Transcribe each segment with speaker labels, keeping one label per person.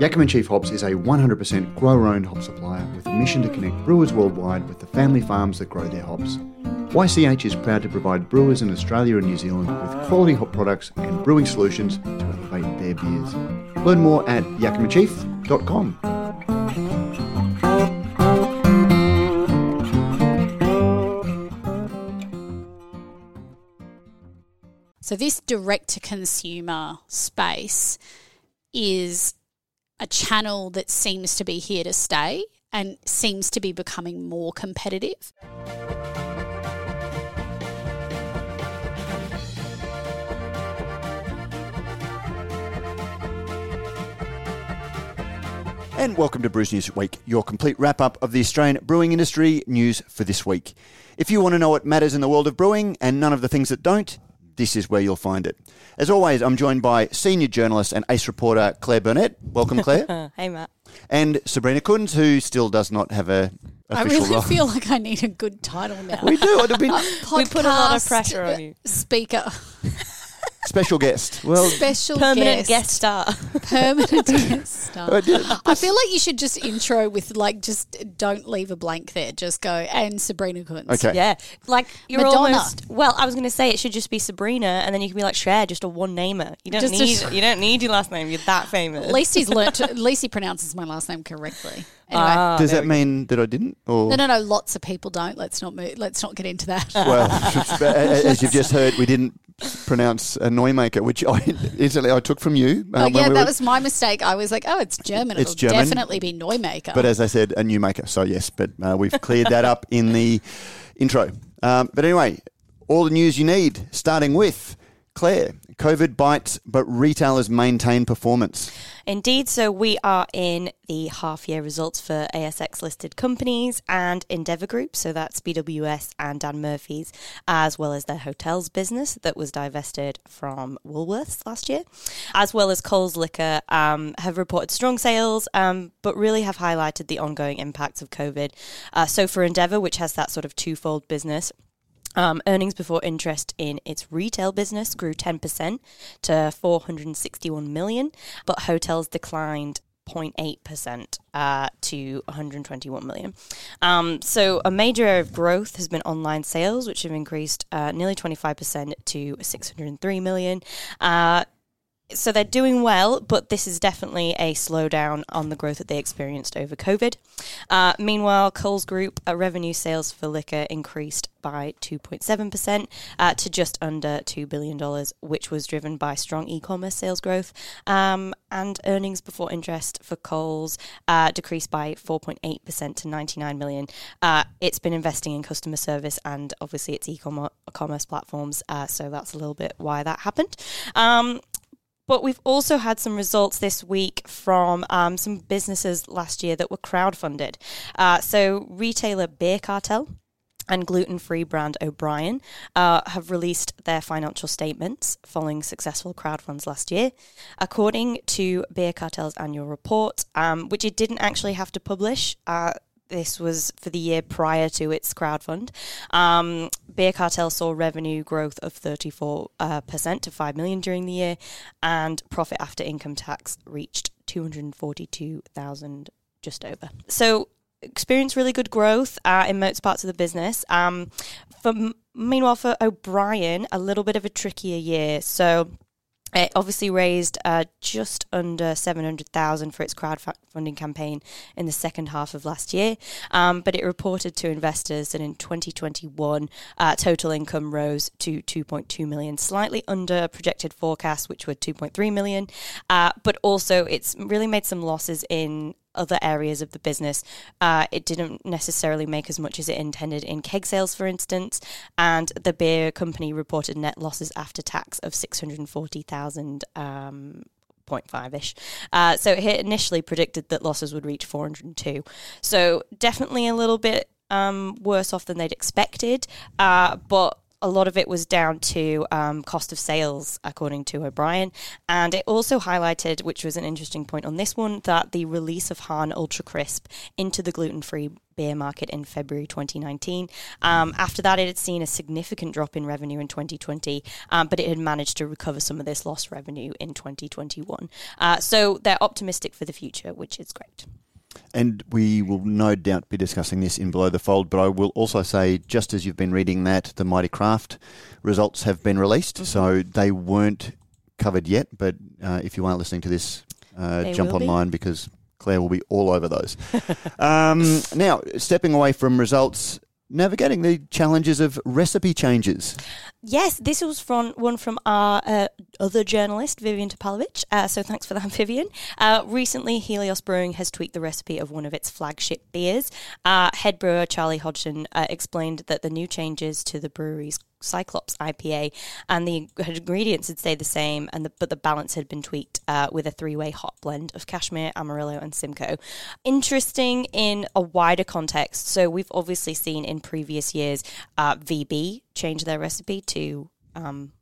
Speaker 1: Yakima Chief Hops is a 100% grower owned hop supplier with a mission to connect brewers worldwide with the family farms that grow their hops. YCH is proud to provide brewers in Australia and New Zealand with quality hop products and brewing solutions to elevate their beers. Learn more at yakimachief.com.
Speaker 2: So, this direct to consumer space is a channel that seems to be here to stay and seems to be becoming more competitive.
Speaker 1: And welcome to Brews News Week, your complete wrap up of the Australian brewing industry news for this week. If you want to know what matters in the world of brewing and none of the things that don't, this is where you'll find it. As always, I'm joined by senior journalist and ace reporter Claire Burnett. Welcome, Claire.
Speaker 3: Uh, hey, Matt.
Speaker 1: And Sabrina Kunz, who still does not have a
Speaker 2: I
Speaker 1: official
Speaker 2: really
Speaker 1: role.
Speaker 2: feel like I need a good title now.
Speaker 1: we do. It'd be
Speaker 3: We put a lot of pressure on you.
Speaker 2: Speaker,
Speaker 1: special guest. Well,
Speaker 2: special
Speaker 3: Permanent
Speaker 2: guest,
Speaker 3: guest star.
Speaker 2: permanent guest star.
Speaker 1: I
Speaker 2: feel like you should just intro with like just don't leave a blank there. Just go and Sabrina Kunz.
Speaker 1: okay.
Speaker 3: yeah. Like, you're
Speaker 2: Madonna.
Speaker 3: almost. Well, I was going to say it should just be Sabrina, and then you can be like, Cher, just a one namer. You don't
Speaker 2: Just a-
Speaker 3: need you don't need your last name. You're that famous.
Speaker 2: At least he's learnt. To, at least he pronounces my last name correctly. Anyway,
Speaker 3: Ah,
Speaker 1: Does
Speaker 3: there
Speaker 1: that
Speaker 3: we go.
Speaker 1: mean that I didn't? Or
Speaker 2: no, no, no. Lots of people don't. Let's not move. Let's not get into that.
Speaker 1: well, as you've just heard, we didn't pronounce a Neumaker, which I instantly I took from you.
Speaker 2: Oh,
Speaker 1: um, when
Speaker 2: yeah,
Speaker 1: we
Speaker 2: that
Speaker 1: were-
Speaker 2: was my mistake. I was like, oh, it's German.
Speaker 1: It's
Speaker 2: It'll
Speaker 1: German.
Speaker 2: definitely be Neumaker.
Speaker 1: But as I said, a new maker. So yes, but uh, we've cleared that up in the intro. Um, but anyway, all the news you need, starting with Claire. COVID bites, but retailers maintain performance.
Speaker 3: Indeed. So we are in the half year results for ASX listed companies and Endeavour Group. So that's BWS and Dan Murphy's, as well as their hotels business that was divested from Woolworths last year, as well as Coles Liquor, um, have reported strong sales, um, but really have highlighted the ongoing impacts of COVID. Uh, so for Endeavour, which has that sort of twofold business, um, earnings before interest in its retail business grew 10% to 461 million, but hotels declined 0.8% uh, to 121 million. Um, so, a major area of growth has been online sales, which have increased uh, nearly 25% to 603 million. Uh, so they're doing well, but this is definitely a slowdown on the growth that they experienced over COVID. Uh, meanwhile, Coles Group uh, revenue sales for liquor increased by 2.7% uh, to just under $2 billion, which was driven by strong e commerce sales growth. Um, and earnings before interest for Coles uh, decreased by 4.8% to 99 million. Uh, it's been investing in customer service and obviously its e commerce platforms, uh, so that's a little bit why that happened. Um, but we've also had some results this week from um, some businesses last year that were crowdfunded. Uh, so, retailer Beer Cartel and gluten free brand O'Brien uh, have released their financial statements following successful crowdfunds last year. According to Beer Cartel's annual report, um, which it didn't actually have to publish, uh, this was for the year prior to its crowdfund. Um, Beer Cartel saw revenue growth of 34 uh, percent to 5 million during the year, and profit after income tax reached 242,000 just over. So, experienced really good growth uh, in most parts of the business. Um, for meanwhile, for O'Brien, a little bit of a trickier year. So. It obviously raised uh, just under 700,000 for its crowdfunding campaign in the second half of last year. Um, but it reported to investors that in 2021, uh, total income rose to 2.2 million, slightly under projected forecasts, which were 2.3 million. Uh, but also, it's really made some losses in other areas of the business. Uh, it didn't necessarily make as much as it intended in keg sales, for instance, and the beer company reported net losses after tax of 640,000. Um, 0.5 ish. Uh, so it initially predicted that losses would reach 402. So definitely a little bit um, worse off than they'd expected, uh, but a lot of it was down to um, cost of sales, according to O'Brien. And it also highlighted, which was an interesting point on this one, that the release of Hahn Ultra Crisp into the gluten free beer market in February 2019. Um, after that, it had seen a significant drop in revenue in 2020, um, but it had managed to recover some of this lost revenue in 2021. Uh, so they're optimistic for the future, which is great.
Speaker 1: And we will no doubt be discussing this in Below the Fold, but I will also say, just as you've been reading that, the Mighty Craft results have been released. Mm-hmm. So they weren't covered yet, but uh, if you aren't listening to this, uh, jump online be. because Claire will be all over those. um, now, stepping away from results, navigating the challenges of recipe changes.
Speaker 3: Yes, this was from one from our uh, other journalist, Vivian Topalovich. Uh, so thanks for that, Vivian. Uh, recently, Helios Brewing has tweaked the recipe of one of its flagship beers. Uh, head brewer Charlie Hodgson uh, explained that the new changes to the brewery's Cyclops IPA, and the ingredients had stayed the same, and the, but the balance had been tweaked uh, with a three-way hop blend of Cashmere, Amarillo, and Simcoe. Interesting in a wider context. So we've obviously seen in previous years uh, VB change their recipe to. Um,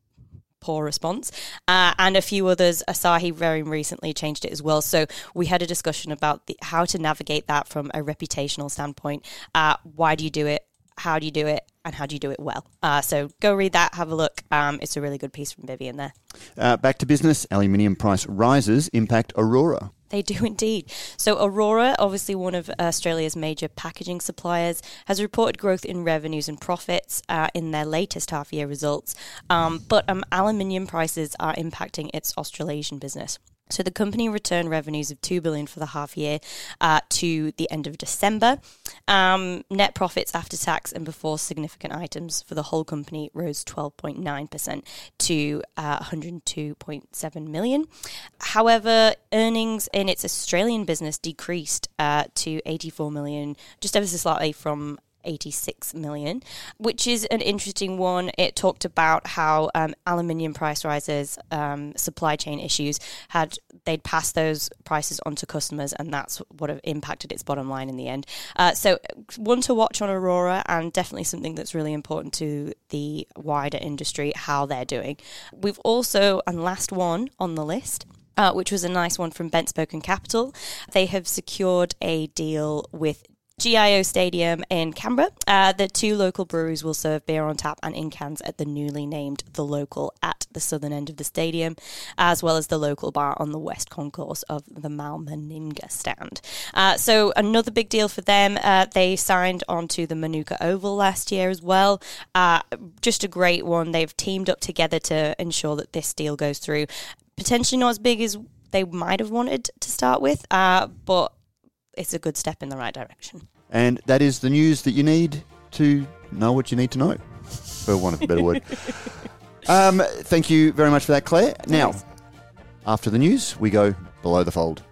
Speaker 3: poor response. Uh, and a few others, Asahi very recently changed it as well. So we had a discussion about the, how to navigate that from a reputational standpoint. Uh, why do you do it? How do you do it? And how do you do it well? Uh, so go read that, have a look. Um, it's a really good piece from Vivian there.
Speaker 1: Uh, back to business. Aluminium price rises impact Orora.
Speaker 3: They do indeed. So, Orora, obviously one of Australia's major packaging suppliers, has reported growth in revenues and profits uh, in their latest half year results. Um, but um, aluminium prices are impacting its Australasian business. So the company returned revenues of two billion for the half year uh, to the end of December. Um, net profits after tax and before significant items for the whole company rose 12.9 percent to uh, 102.7 million. However, earnings in its Australian business decreased uh, to 84 million, just ever so slightly from 86 million, which is an interesting one. It talked about how um, aluminium price rises, um, supply chain issues had they'd passed those prices on to customers, and that's what have impacted its bottom line in the end. Uh, so, one to watch on Orora, and definitely something that's really important to the wider industry how they're doing. We've also, and last one on the list. Uh, which was a nice one from BentSpoke and Capital. They have secured a deal with GIO Stadium in Canberra. Uh, the two local breweries will serve beer on tap and in cans at the newly named The Local at the southern end of the stadium, as well as the local bar on the west concourse of the Mal Meninga stand. Uh, so, another big deal for them. Uh, they signed onto the Manuka Oval last year as well. Uh, just a great one. They've teamed up together to ensure that this deal goes through. Potentially not as big as they might have wanted to start with, uh, but it's a good step in the right direction.
Speaker 1: And that is the news that you need to know what you need to know, for want of a better word. Um, thank you very much for that, Claire. Now, after the news, we go below the fold.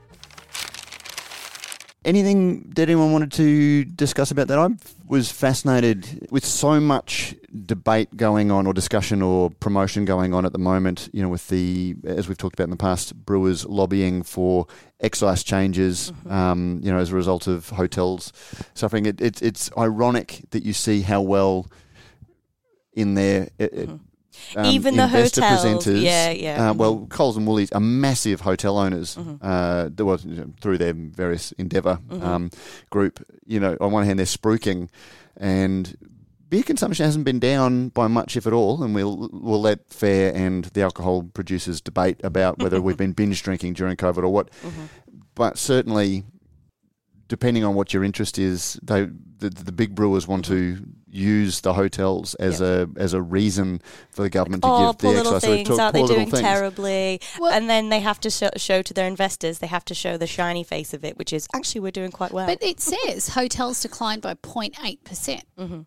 Speaker 1: Anything that anyone wanted to discuss about that? I was fascinated with so much debate going on, or discussion, or promotion going on at the moment. You know, with the as we've talked about in the past, brewers lobbying for excise changes. Mm-hmm. Um, you know, as a result of hotels suffering. It, it, it's ironic that you see how well in there. mm-hmm
Speaker 3: um, even the
Speaker 1: investor
Speaker 3: hotels,
Speaker 1: presenters.
Speaker 3: Yeah, yeah.
Speaker 1: Uh, well, Coles and Woolies are massive hotel owners. Mm-hmm. Uh, there was you know, through their various Endeavour mm-hmm. um, group. You know, on one hand they're spruiking, and beer consumption hasn't been down by much, if at all. And we'll we'll let FARE and the alcohol producers debate about whether we've been binge drinking during COVID or what. Mm-hmm. But certainly, depending on what your interest is, they the, the big brewers want to use the hotels as yep. a as a reason for the government
Speaker 3: like,
Speaker 1: to
Speaker 3: oh,
Speaker 1: give the
Speaker 3: little
Speaker 1: excise.
Speaker 3: Things,
Speaker 1: so
Speaker 3: aren't they doing terribly? Well, and then they have to show, show, to their investors. They have to show the shiny face of it, which is actually we're doing quite well.
Speaker 2: But it says hotels declined by 0.8 percent. Mm-hmm.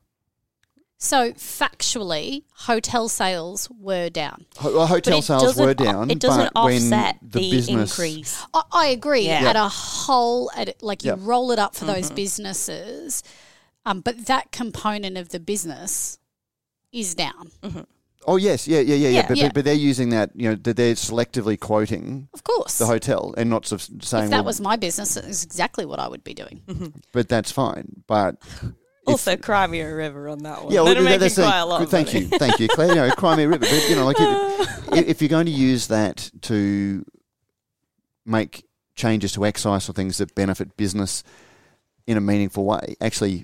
Speaker 2: So factually, hotel sales were down.
Speaker 1: Ho- hotel sales were down.
Speaker 3: It doesn't offset
Speaker 1: the,
Speaker 3: the
Speaker 1: business
Speaker 2: increase. I, I agree. Yeah. At a whole, at like you yep. roll it up for mm-hmm. those businesses, um, but that component of the business is down.
Speaker 1: Mm-hmm. Oh yes, yeah, yeah, yeah, yeah. But, yeah. but, but they're using that, you know, that they're selectively quoting,
Speaker 2: of course,
Speaker 1: the hotel and not sort of saying
Speaker 2: if that well, was my business, it's exactly what I would be doing.
Speaker 1: But that's fine. But
Speaker 3: Also, Crimea River on that one.
Speaker 1: Yeah,
Speaker 3: They're
Speaker 1: well,
Speaker 3: making
Speaker 1: that's
Speaker 3: quite
Speaker 1: a-
Speaker 3: a lot.
Speaker 1: Thank
Speaker 3: money.
Speaker 1: you, thank you, Claire. You know, Crimea River, but you know, like if, if you're going to use that to make changes to excise or things that benefit business in a meaningful way, actually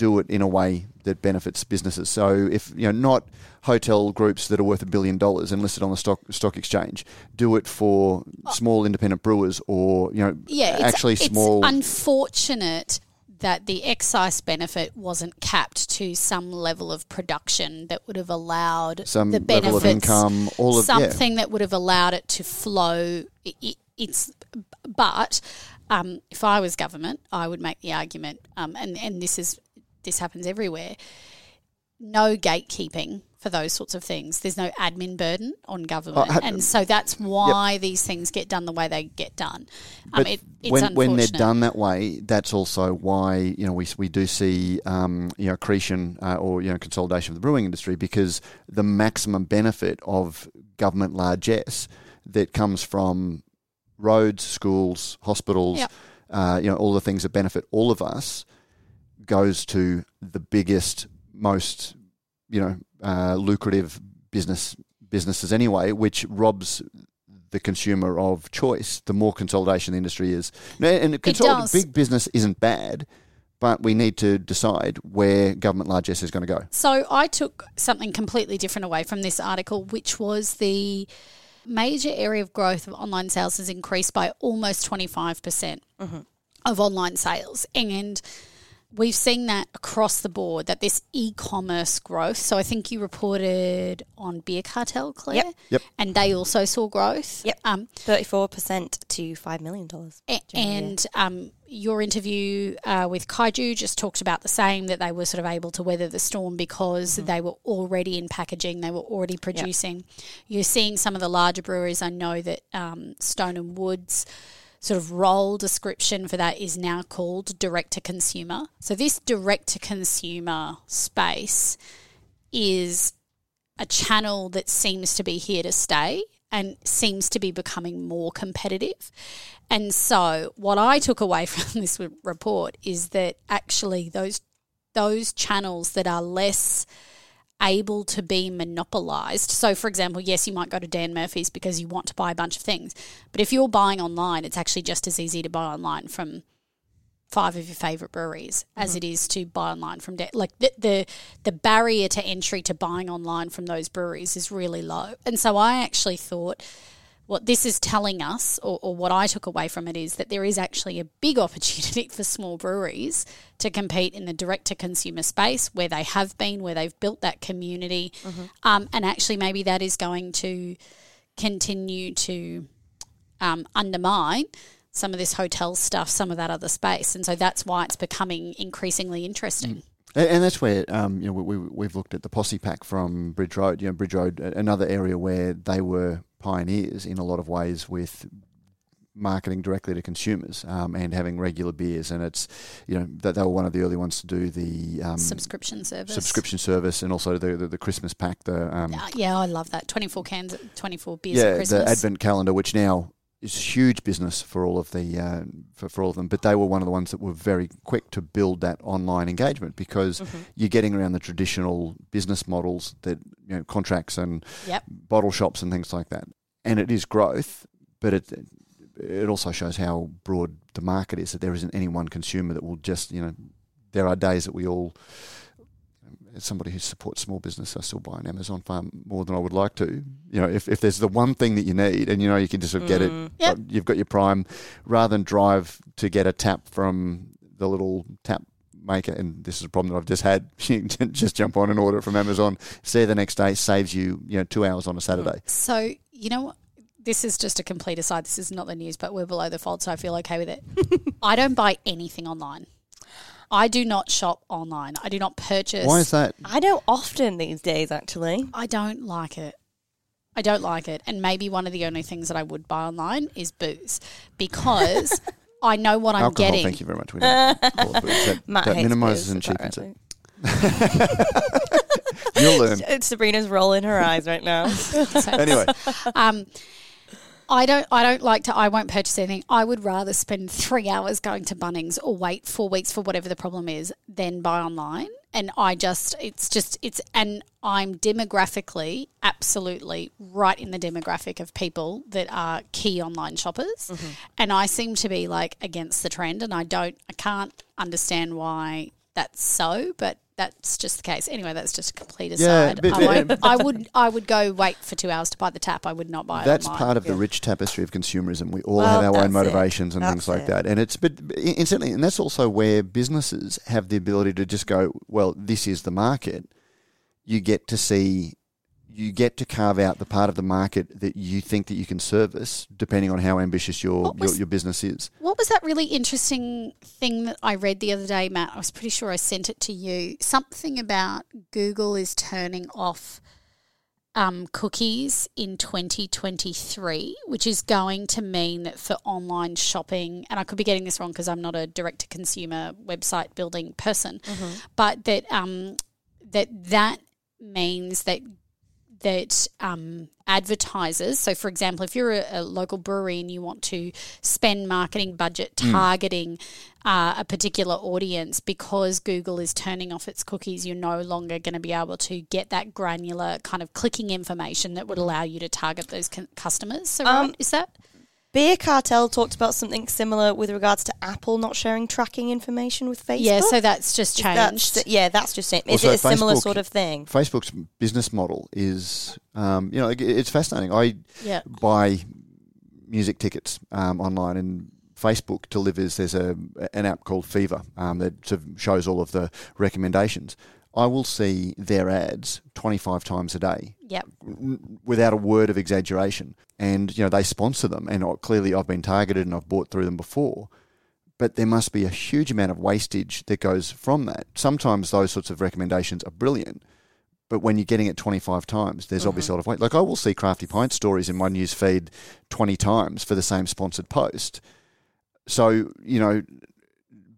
Speaker 1: do it in a way that benefits businesses. So if you know, not hotel groups that are worth a billion dollars and listed on the stock stock exchange, do it for small independent brewers or you know,
Speaker 2: yeah, it's,
Speaker 1: actually
Speaker 2: it's
Speaker 1: small.
Speaker 2: unfortunate that the excise benefit wasn't capped to some level of production that would have allowed
Speaker 1: some
Speaker 2: the
Speaker 1: level of
Speaker 2: benefits,
Speaker 1: income, all of yeah.
Speaker 2: something that would have allowed it to flow. It, it's, but um, if I was government, I would make the argument, um, and and this is this happens everywhere. No gatekeeping for those sorts of things. There's no admin burden on government,
Speaker 1: Oh,
Speaker 2: and so that's why these things get done the way they get done. Um, it, it's
Speaker 1: when, when they're done that way, that's also why you know we, we do see um, you know accretion uh, or you know consolidation of the brewing industry because the maximum benefit of government largesse that comes from roads, schools, hospitals,
Speaker 2: Yep.
Speaker 1: uh, you know all the things that benefit all of us goes to the biggest, most you know uh, lucrative business businesses anyway, which robs the consumer of choice. The more consolidation the industry is, No, and consol-
Speaker 2: does.
Speaker 1: big business isn't bad, but we need to decide where government largesse is going to go.
Speaker 2: So I took something completely different away from this article, which was the major area of growth of online sales has increased by almost 25% of online sales. And we've seen that across the board, that this e-commerce growth. So I think you reported on Beer Cartel, Claire.
Speaker 3: Yep.
Speaker 1: Yep.
Speaker 2: And they also saw growth.
Speaker 3: Yep.
Speaker 2: Um,
Speaker 3: 34% to $5 million.
Speaker 2: and um, your interview uh, with Kaiju just talked about the same that they were sort of able to weather the storm because they were already in packaging, they were already producing. You're seeing some of the larger breweries. I know that um, Stone and Woods sort of role description for that is now called direct to consumer. So this direct to consumer space is a channel that seems to be here to stay and seems to be becoming more competitive. And so, what I took away from this report is that actually those those channels that are less able to be monopolized. So, for example, yes, you might go to Dan Murphy's because you want to buy a bunch of things, but if you're buying online, it's actually just as easy to buy online from five of your favorite breweries as mm-hmm. it is to buy online from Dan. Like the, the the barrier to entry to buying online from those breweries is really low. And so, I actually thought what this is telling us, or, or what I took away from it, is that there is actually a big opportunity for small breweries to compete in the direct to consumer space where they have been, where they've built that community. Um, and actually, maybe that is going to continue to um, undermine some of this hotel stuff, some of that other space. And so that's why it's becoming increasingly interesting.
Speaker 1: And, and that's where um, you know we, we've looked at the posse pack from Bridge Road. You know, Bridge Road, another area where they were pioneers in a lot of ways with marketing directly to consumers um, and having regular beers. And it's you know that they were one of the early ones to do the um,
Speaker 2: Subscription service.
Speaker 1: subscription service and also the the, the Christmas pack. The um,
Speaker 2: Uh, yeah, I love that. 24 cans, 24 beers at
Speaker 1: yeah,
Speaker 2: Christmas.
Speaker 1: the advent calendar, which now is huge business for all of the uh, for, for all of them. But they were one of the ones that were very quick to build that online engagement because
Speaker 2: Mm-hmm.
Speaker 1: you're getting around the traditional business models that you know contracts and
Speaker 2: Yep.
Speaker 1: bottle shops and things like that. And it is growth, but it it also shows how broad the market is. That there isn't any one consumer that will just you know. There are days that we all as somebody who supports small business, I still buy an Amazon far more than I would like to. You know, if, if there's the one thing that you need and you know you can just sort of get it,
Speaker 3: Mm.
Speaker 2: Yep.
Speaker 1: you've got your prime, rather than drive to get a tap from the little tap maker, and this is a problem that I've just had, you can just jump on and order it from Amazon, see it the next day, saves you, you know, two hours on a Saturday.
Speaker 2: So, you know what? This is just a complete aside. This is not the news, but we're below the fold, so I feel okay with it. I don't buy anything online. I do not shop online. I do not purchase.
Speaker 1: Why is that?
Speaker 3: I don't often these days, actually.
Speaker 2: I don't like it. I don't like it. And maybe one of the only things that I would buy online is booze because I know what I'm
Speaker 1: Alcohol,
Speaker 2: getting.
Speaker 1: thank you very much. We don't call it booze. That,
Speaker 3: Matt
Speaker 1: that
Speaker 3: hates
Speaker 1: minimises
Speaker 3: booze,
Speaker 1: and cheapens it. You'll learn.
Speaker 3: It's Sabrina's rolling her eyes right now.
Speaker 1: Anyway,
Speaker 2: um, I don't. I don't like to. I won't purchase anything. I would rather spend three hours going to Bunnings or wait four weeks for whatever the problem is than buy online. And I just, it's just, it's, and I'm demographically absolutely right in the demographic of people that are key online shoppers, mm-hmm. and I seem to be like against the trend, and I don't, I can't understand why that's so, but that's just the case. Anyway, that's just a complete
Speaker 1: Yeah,
Speaker 2: aside.
Speaker 1: but-
Speaker 2: I, won't, I would, I would go wait for two hours to buy the tap. I would not buy.
Speaker 1: That's
Speaker 2: online.
Speaker 1: part of the rich tapestry of consumerism. We all
Speaker 3: Well,
Speaker 1: have our own
Speaker 3: that's it.
Speaker 1: motivations and
Speaker 3: That's
Speaker 1: things like
Speaker 3: it.
Speaker 1: that. And it's but incidentally, and that's also where businesses have the ability to just go, well, this is the market. You get to see, you get to carve out the part of the market that you think that you can service, depending on how ambitious your
Speaker 2: What
Speaker 1: your, your business is.
Speaker 2: What was that really interesting thing that I read the other day, Matt? I was pretty sure I sent it to you. Something about Google is turning off um, cookies in 2023, which is going to mean that for online shopping, and I could be getting this wrong because I'm not a direct to consumer website building person, but that um, that that means that that um, advertisers, so for example, if you're a, a local brewery and you want to spend marketing budget targeting uh, a particular audience, because Google is turning off its cookies, you're no longer going to be able to get that granular kind of clicking information that would allow you to target those con- customers. So,
Speaker 3: Um,
Speaker 2: right, is that?
Speaker 3: Beer Cartel talked about something similar with regards to Apple not sharing tracking information with Facebook.
Speaker 2: Yeah, so that's just
Speaker 3: Is that
Speaker 2: changed.
Speaker 3: just- yeah, that's just it. Is
Speaker 1: Also,
Speaker 3: it a similar sort of thing?
Speaker 1: Facebook's business model is, um, you know, it's fascinating. I
Speaker 2: yeah.
Speaker 1: buy music tickets um, online, and Facebook delivers. There's a an app called Fever um, that sort of shows all of the recommendations. I will see their ads 25 times a day
Speaker 2: Yep.
Speaker 1: n- without a word of exaggeration. And you know they sponsor them, and clearly I've been targeted and I've bought through them before. But there must be a huge amount of wastage that goes from that. Sometimes those sorts of recommendations are brilliant, but when you're getting it 25 times, there's obviously a mm-hmm. lot of weight. Like I will see Crafty Pint stories in my news feed 20 times for the same sponsored post. So you know,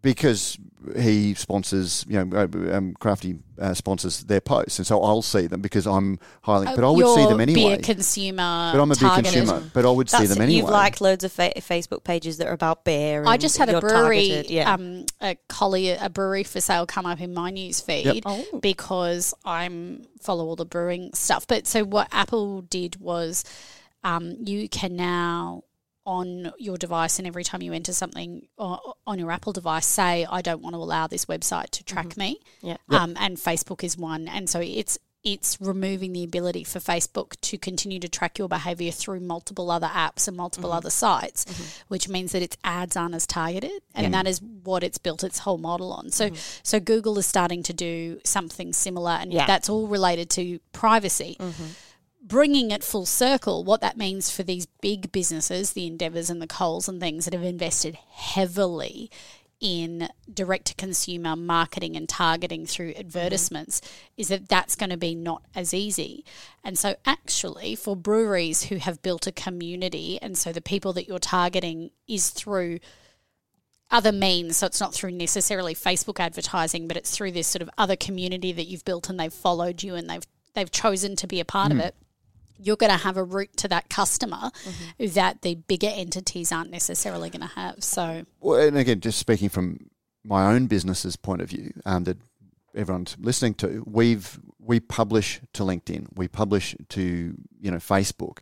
Speaker 1: because he sponsors, you know, uh, um, Crafty uh, sponsors their posts, and so I'll see them because I'm highly. But I would see
Speaker 2: You're
Speaker 1: them anyway.
Speaker 2: Beer consumer.
Speaker 1: But I'm a big
Speaker 2: targeted.
Speaker 1: consumer. But I would see them anyway.
Speaker 3: You've liked loads of fa- Facebook pages that are about beer.
Speaker 2: I just had a brewery,
Speaker 3: targeted, Yeah.
Speaker 2: um, a collier, a brewery for sale come up in my news feed
Speaker 3: Oh.
Speaker 2: because I'm follow all the brewing stuff. But so what Apple did was, um, you can now on your device and every time you enter something uh, on your Apple device, say I don't want to allow this website to track mm-hmm. me.
Speaker 3: Yeah.
Speaker 2: Um, and Facebook is one, and so it's it's removing the ability for Facebook to continue to track your behavior through multiple other apps and multiple mm-hmm. other sites, mm-hmm. which means that its ads aren't as targeted, and that is what it's built its whole model on. So, so Google is starting to do something similar, and
Speaker 3: Yeah.
Speaker 2: that's all related to privacy. Bringing it full circle, what that means for these big businesses, the Endeavours and the Coles and things that have invested heavily in direct to consumer marketing and targeting through mm-hmm. advertisements is that that's going to be not as easy. And so, actually, for breweries who have built a community, and so the people that you're targeting is through other means, so it's not through necessarily Facebook advertising, but it's through this sort of other community that you've built and they've followed you and they've they've chosen to be a part of mm. it. You're going to have a route to that customer that the bigger entities aren't necessarily going to have. So,
Speaker 1: Well, and again, just speaking from my own business's point of view, um, that everyone's listening to, we've we publish to LinkedIn, we publish to you know Facebook.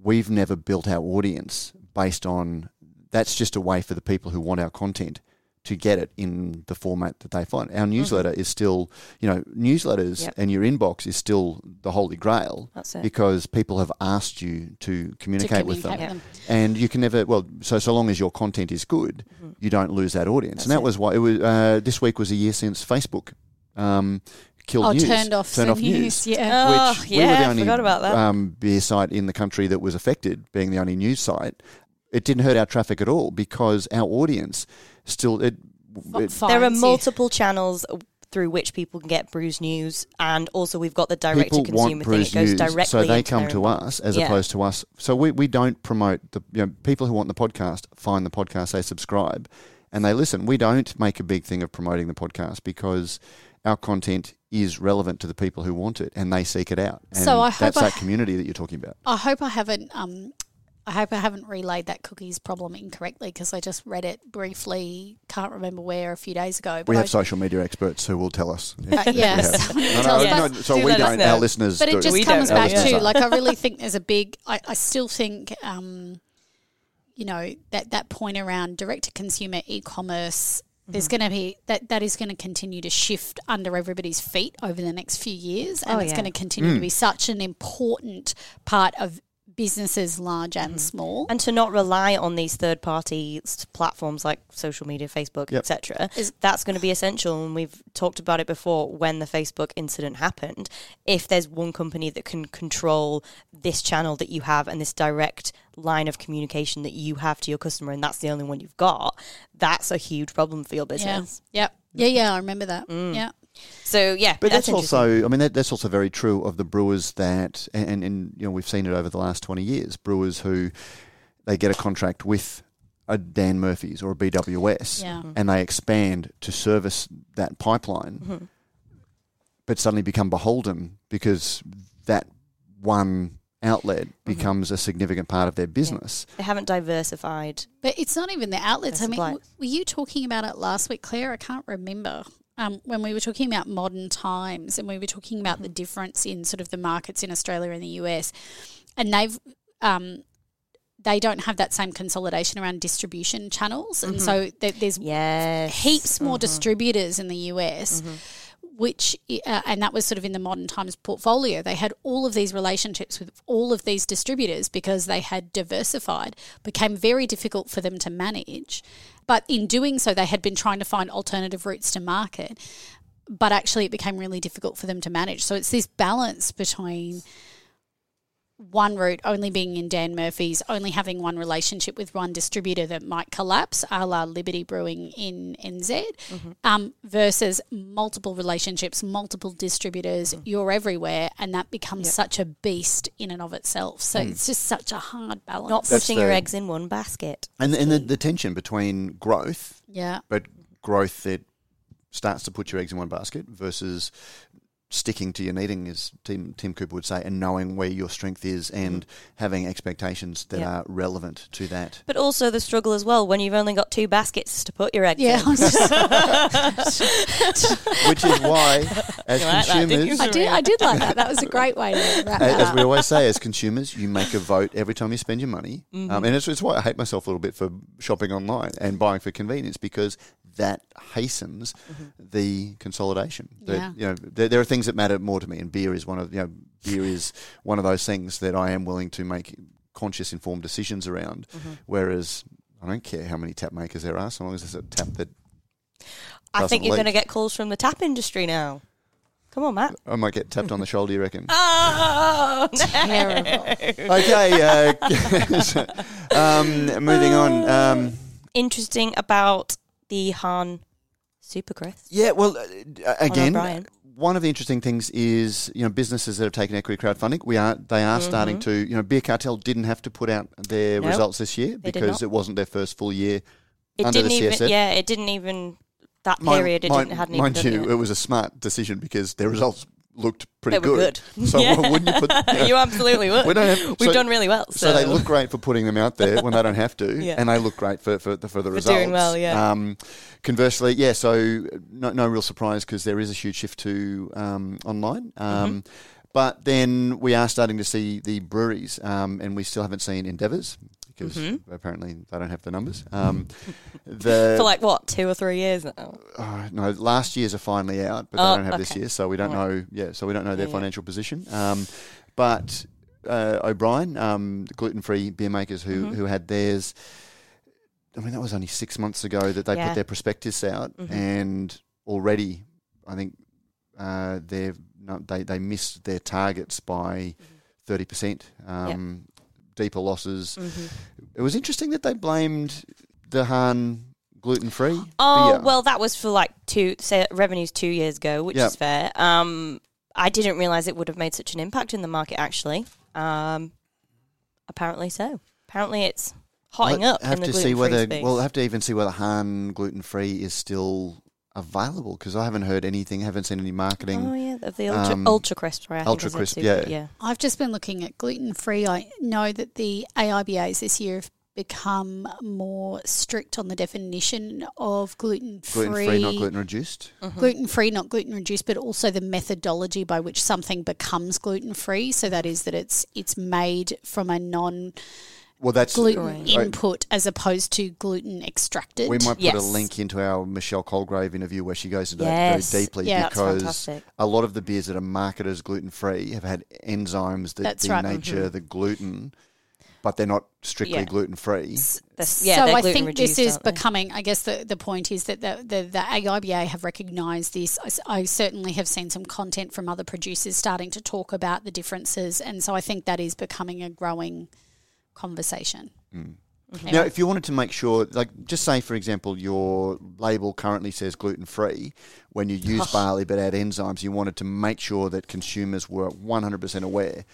Speaker 1: We've never built our audience based on. That's just a way for the people who want our content to get it in the format that they find. Our newsletter is still, you know, newsletters
Speaker 3: Yep.
Speaker 1: and your inbox is still the holy grail
Speaker 3: That's it.
Speaker 1: because people have asked you to communicate, with them.
Speaker 2: communicate
Speaker 1: And you can never, well, so so long as your content is good, you don't lose that audience. and that
Speaker 3: it.
Speaker 1: was why it was. Uh, this week was a year since Facebook um, killed
Speaker 2: oh,
Speaker 1: news,
Speaker 2: turned off
Speaker 1: turned off
Speaker 2: news.
Speaker 1: news.
Speaker 2: Yeah.
Speaker 3: Oh,
Speaker 1: which
Speaker 3: yeah,
Speaker 1: we were the only
Speaker 3: forgot about that.
Speaker 1: Um, beer site in the country that was affected, being the only news site. It didn't hurt our traffic at all because our audience still it. it
Speaker 3: there are multiple channels through which people can get Brews News, and also we've got the direct to
Speaker 1: people want
Speaker 3: consumer thing. It goes
Speaker 1: News,
Speaker 3: directly.
Speaker 1: so they
Speaker 3: into
Speaker 1: come to us as
Speaker 3: Yeah.
Speaker 1: opposed to us. So we, we don't promote the you know people who want the podcast find the podcast, they subscribe, and they listen. We don't make a big thing of promoting the podcast because our content is relevant to the people who want it and they seek it out. And
Speaker 2: So I hope
Speaker 1: that's
Speaker 2: I-
Speaker 1: that community that you're talking about.
Speaker 2: I hope I haven't um, I hope I haven't relayed that cookies problem incorrectly because I just read it briefly. Can't remember where a few days ago.
Speaker 1: We have
Speaker 2: I-
Speaker 1: social media experts who will tell us.
Speaker 2: Uh, yes.
Speaker 1: No, no,
Speaker 2: Tell
Speaker 1: no, so
Speaker 3: do
Speaker 1: we don't. Our listeners
Speaker 2: But
Speaker 1: do.
Speaker 2: it just
Speaker 3: We
Speaker 2: comes
Speaker 3: don't know,
Speaker 2: back
Speaker 3: yeah.
Speaker 2: to like I really think there's a big. I, I still think, um, you know, that that point around direct to consumer e-commerce.
Speaker 3: Mm-hmm.
Speaker 2: There's going to be that that is going to continue to shift under everybody's feet over the next few years, and
Speaker 3: Oh,
Speaker 2: it's
Speaker 3: yeah.
Speaker 2: going to continue to be such an important part of businesses, large
Speaker 3: Mm-hmm.
Speaker 2: and small.
Speaker 3: and to not rely on these third party platforms like social media facebook
Speaker 1: Yep.
Speaker 3: etc that's going to be essential and we've talked about it before when the facebook incident happened if there's one company that can control this channel that you have and this direct line of communication that you have to your customer and that's the only one you've got that's a huge problem for your
Speaker 2: yeah,
Speaker 3: business
Speaker 2: yep, yeah, yeah. I remember that.
Speaker 3: Mm.
Speaker 2: Yeah,
Speaker 3: so yeah
Speaker 1: But that's,
Speaker 3: interesting.
Speaker 1: also, I mean, that, that's also very true of the brewers that, and, and you know, we've seen it over the last twenty years. Brewers who they get a contract with a Dan Murphy's or a BWS,
Speaker 2: Yeah.
Speaker 1: and they expand to service that pipeline,
Speaker 3: Mm-hmm.
Speaker 1: but suddenly become beholden because that one outlet becomes a significant part of their business.
Speaker 3: they haven't diversified
Speaker 2: But it's not even the outlets. I mean, w- were you talking about it last week, Claire? I can't remember. Um, when we were talking about modern times and we were talking about
Speaker 3: Mm-hmm.
Speaker 2: the difference in sort of the markets in Australia and the US, and they've um, they don't have that same consolidation around distribution channels, and so there, there's
Speaker 3: yes
Speaker 2: heaps more
Speaker 3: Mhm.
Speaker 2: distributors in the US. Which uh, and that was sort of in the modern times portfolio. They had all of these relationships with all of these distributors because they had diversified. Became very difficult for them to manage, but in doing so, they had been trying to find alternative routes to market. But actually, it became really difficult for them to manage. So it's this balance between one route only being in Dan Murphy's, only having one relationship with one distributor that might collapse, a la Liberty Brewing in NZ, mm-hmm. um, versus multiple relationships, multiple distributors. Mm. You're everywhere, and that becomes such a beast in and of itself. So mm. it's just such a hard balance.
Speaker 3: not
Speaker 1: That's
Speaker 3: putting your
Speaker 1: the-
Speaker 3: eggs in one basket
Speaker 1: And, and the, the tension between growth
Speaker 2: yeah,
Speaker 1: but growth that starts to put your eggs in one basket versus sticking to your knitting, as Tim, Tim Cooper would say, and knowing where your strength is and having expectations that
Speaker 3: Yeah.
Speaker 1: are relevant to that.
Speaker 3: But also the struggle as well when you've only got two baskets to put your eggs
Speaker 2: yeah.
Speaker 3: in.
Speaker 2: I, was just-
Speaker 1: Which is why, as
Speaker 3: You like that,
Speaker 1: consumers,
Speaker 2: I did. I did like that. That was a great way to wrap that
Speaker 1: as we always say, as consumers, you make a vote every time you spend your money.
Speaker 2: Mm-hmm.
Speaker 1: Um, and it's, it's why I hate myself a little bit for shopping online and buying for convenience because that hastens the consolidation. That,
Speaker 2: Mm-hmm. Yeah.
Speaker 1: You know, there, there are things that matter more to me, and beer is one of you know beer is one of those things that I am willing to make conscious, informed decisions around.
Speaker 2: Mm-hmm.
Speaker 1: Whereas I don't care how many tap makers there are, so long as there's a tap that
Speaker 3: I think you're going to get calls from the tap industry now. Come on, Matt.
Speaker 1: I might get tapped on the shoulder. You reckon?
Speaker 3: Oh,
Speaker 2: Terrible.
Speaker 1: okay. Uh, um, moving on. Um,
Speaker 3: Interesting about the Hahn Supercrest.
Speaker 1: Yeah, well, uh, again,
Speaker 3: O'Brien.
Speaker 1: One of the interesting things is you know businesses that have taken equity crowdfunding. We are they are mm-hmm. starting to you know Beer Cartel didn't have to put out their
Speaker 3: Nope,
Speaker 1: results this year because it wasn't their first full year.
Speaker 3: It
Speaker 1: Under the
Speaker 3: didn't even.
Speaker 1: CSF?
Speaker 3: Yeah, it didn't even. That
Speaker 1: Mind-
Speaker 3: period, it
Speaker 1: mind,
Speaker 3: didn't hadn't
Speaker 1: mind you, it was a smart decision because their results looked pretty
Speaker 3: They were good.
Speaker 1: So
Speaker 3: Yeah.
Speaker 1: wouldn't you put? you know,
Speaker 3: you absolutely would.
Speaker 1: we don't have,
Speaker 3: We've
Speaker 1: so,
Speaker 3: done really well. So,
Speaker 1: So they look great for putting them out there when they don't have to,
Speaker 3: Yeah.
Speaker 1: and they look great for for the, for the
Speaker 3: For
Speaker 1: results.
Speaker 3: doing well, yeah.
Speaker 1: Um, conversely, yeah. So no, no real surprise because there is a huge shift to um, online. Um,
Speaker 3: Mm-hmm.
Speaker 1: But then we are starting to see the breweries, um, and we still haven't seen Endeavours because
Speaker 3: Mm-hmm.
Speaker 1: apparently they don't have the numbers. Um, the
Speaker 3: for like what two or three years now.
Speaker 1: Oh, no, last year's are finally out, but
Speaker 3: Oh,
Speaker 1: they don't have this year, so we don't know. Yeah, so we don't know their
Speaker 3: Yeah, yeah.
Speaker 1: financial position. Um, but uh, O'Brien, um, the gluten-free beer makers who
Speaker 3: Mm-hmm.
Speaker 1: who had theirs. I mean, that was only six months ago that they
Speaker 3: Yeah.
Speaker 1: put their prospectus out,
Speaker 3: Mhm.
Speaker 1: and already, I think uh, they they missed their targets by thirty percent. Um, Deeper losses.
Speaker 3: Mm-hmm.
Speaker 1: It was interesting that they blamed the Hahn gluten-free.
Speaker 3: Oh
Speaker 1: beer.
Speaker 3: well, that was for like two say revenues two years ago, which
Speaker 1: Yeah.
Speaker 3: is fair. Um, I didn't realize it would have made such an impact in the market. Actually, um, apparently so. Apparently, it's hotting
Speaker 1: I'll
Speaker 3: up.
Speaker 1: Have
Speaker 3: in the
Speaker 1: to see whether
Speaker 3: space.
Speaker 1: we'll have to even see whether Hahn gluten free is still available? Because I haven't heard anything, haven't seen any marketing.
Speaker 3: Oh yeah, of the ultra,
Speaker 1: Um,
Speaker 3: ultra crisp, right? I
Speaker 1: ultra crisp, yeah.
Speaker 3: yeah.
Speaker 2: I've just been looking at gluten free. I know that the AIBAs this year have become more strict on the definition of gluten free,
Speaker 1: gluten
Speaker 2: free.
Speaker 1: free, not gluten reduced.
Speaker 2: gluten free, not gluten reduced, but also the methodology by which something becomes gluten free. So that is that it's it's made from a non
Speaker 1: Well, that's
Speaker 2: gluten
Speaker 3: Right.
Speaker 2: input as opposed to gluten extracted.
Speaker 1: We might put a link into our Michelle Colgrave interview where she goes into
Speaker 3: Yes.
Speaker 1: that very deeply
Speaker 2: Yeah,
Speaker 1: because a lot of the beers that are marketed as gluten free have had enzymes that
Speaker 2: That's right.
Speaker 1: denature mm-hmm. the gluten, but they're not strictly
Speaker 3: Yeah.
Speaker 1: gluten free.
Speaker 3: This-
Speaker 2: so
Speaker 3: yeah, they're
Speaker 2: I think
Speaker 3: reduced,
Speaker 2: this is becoming. I guess the, the point is that the, the the AIBA have recognised this. I certainly have seen some content from other producers starting to talk about the differences, and so I think that is becoming a growing conversation.
Speaker 1: Now, if you wanted to make sure, like, just say, for example, your label currently says gluten free, when you use barley but add enzymes, you wanted to make sure that consumers were 100% aware.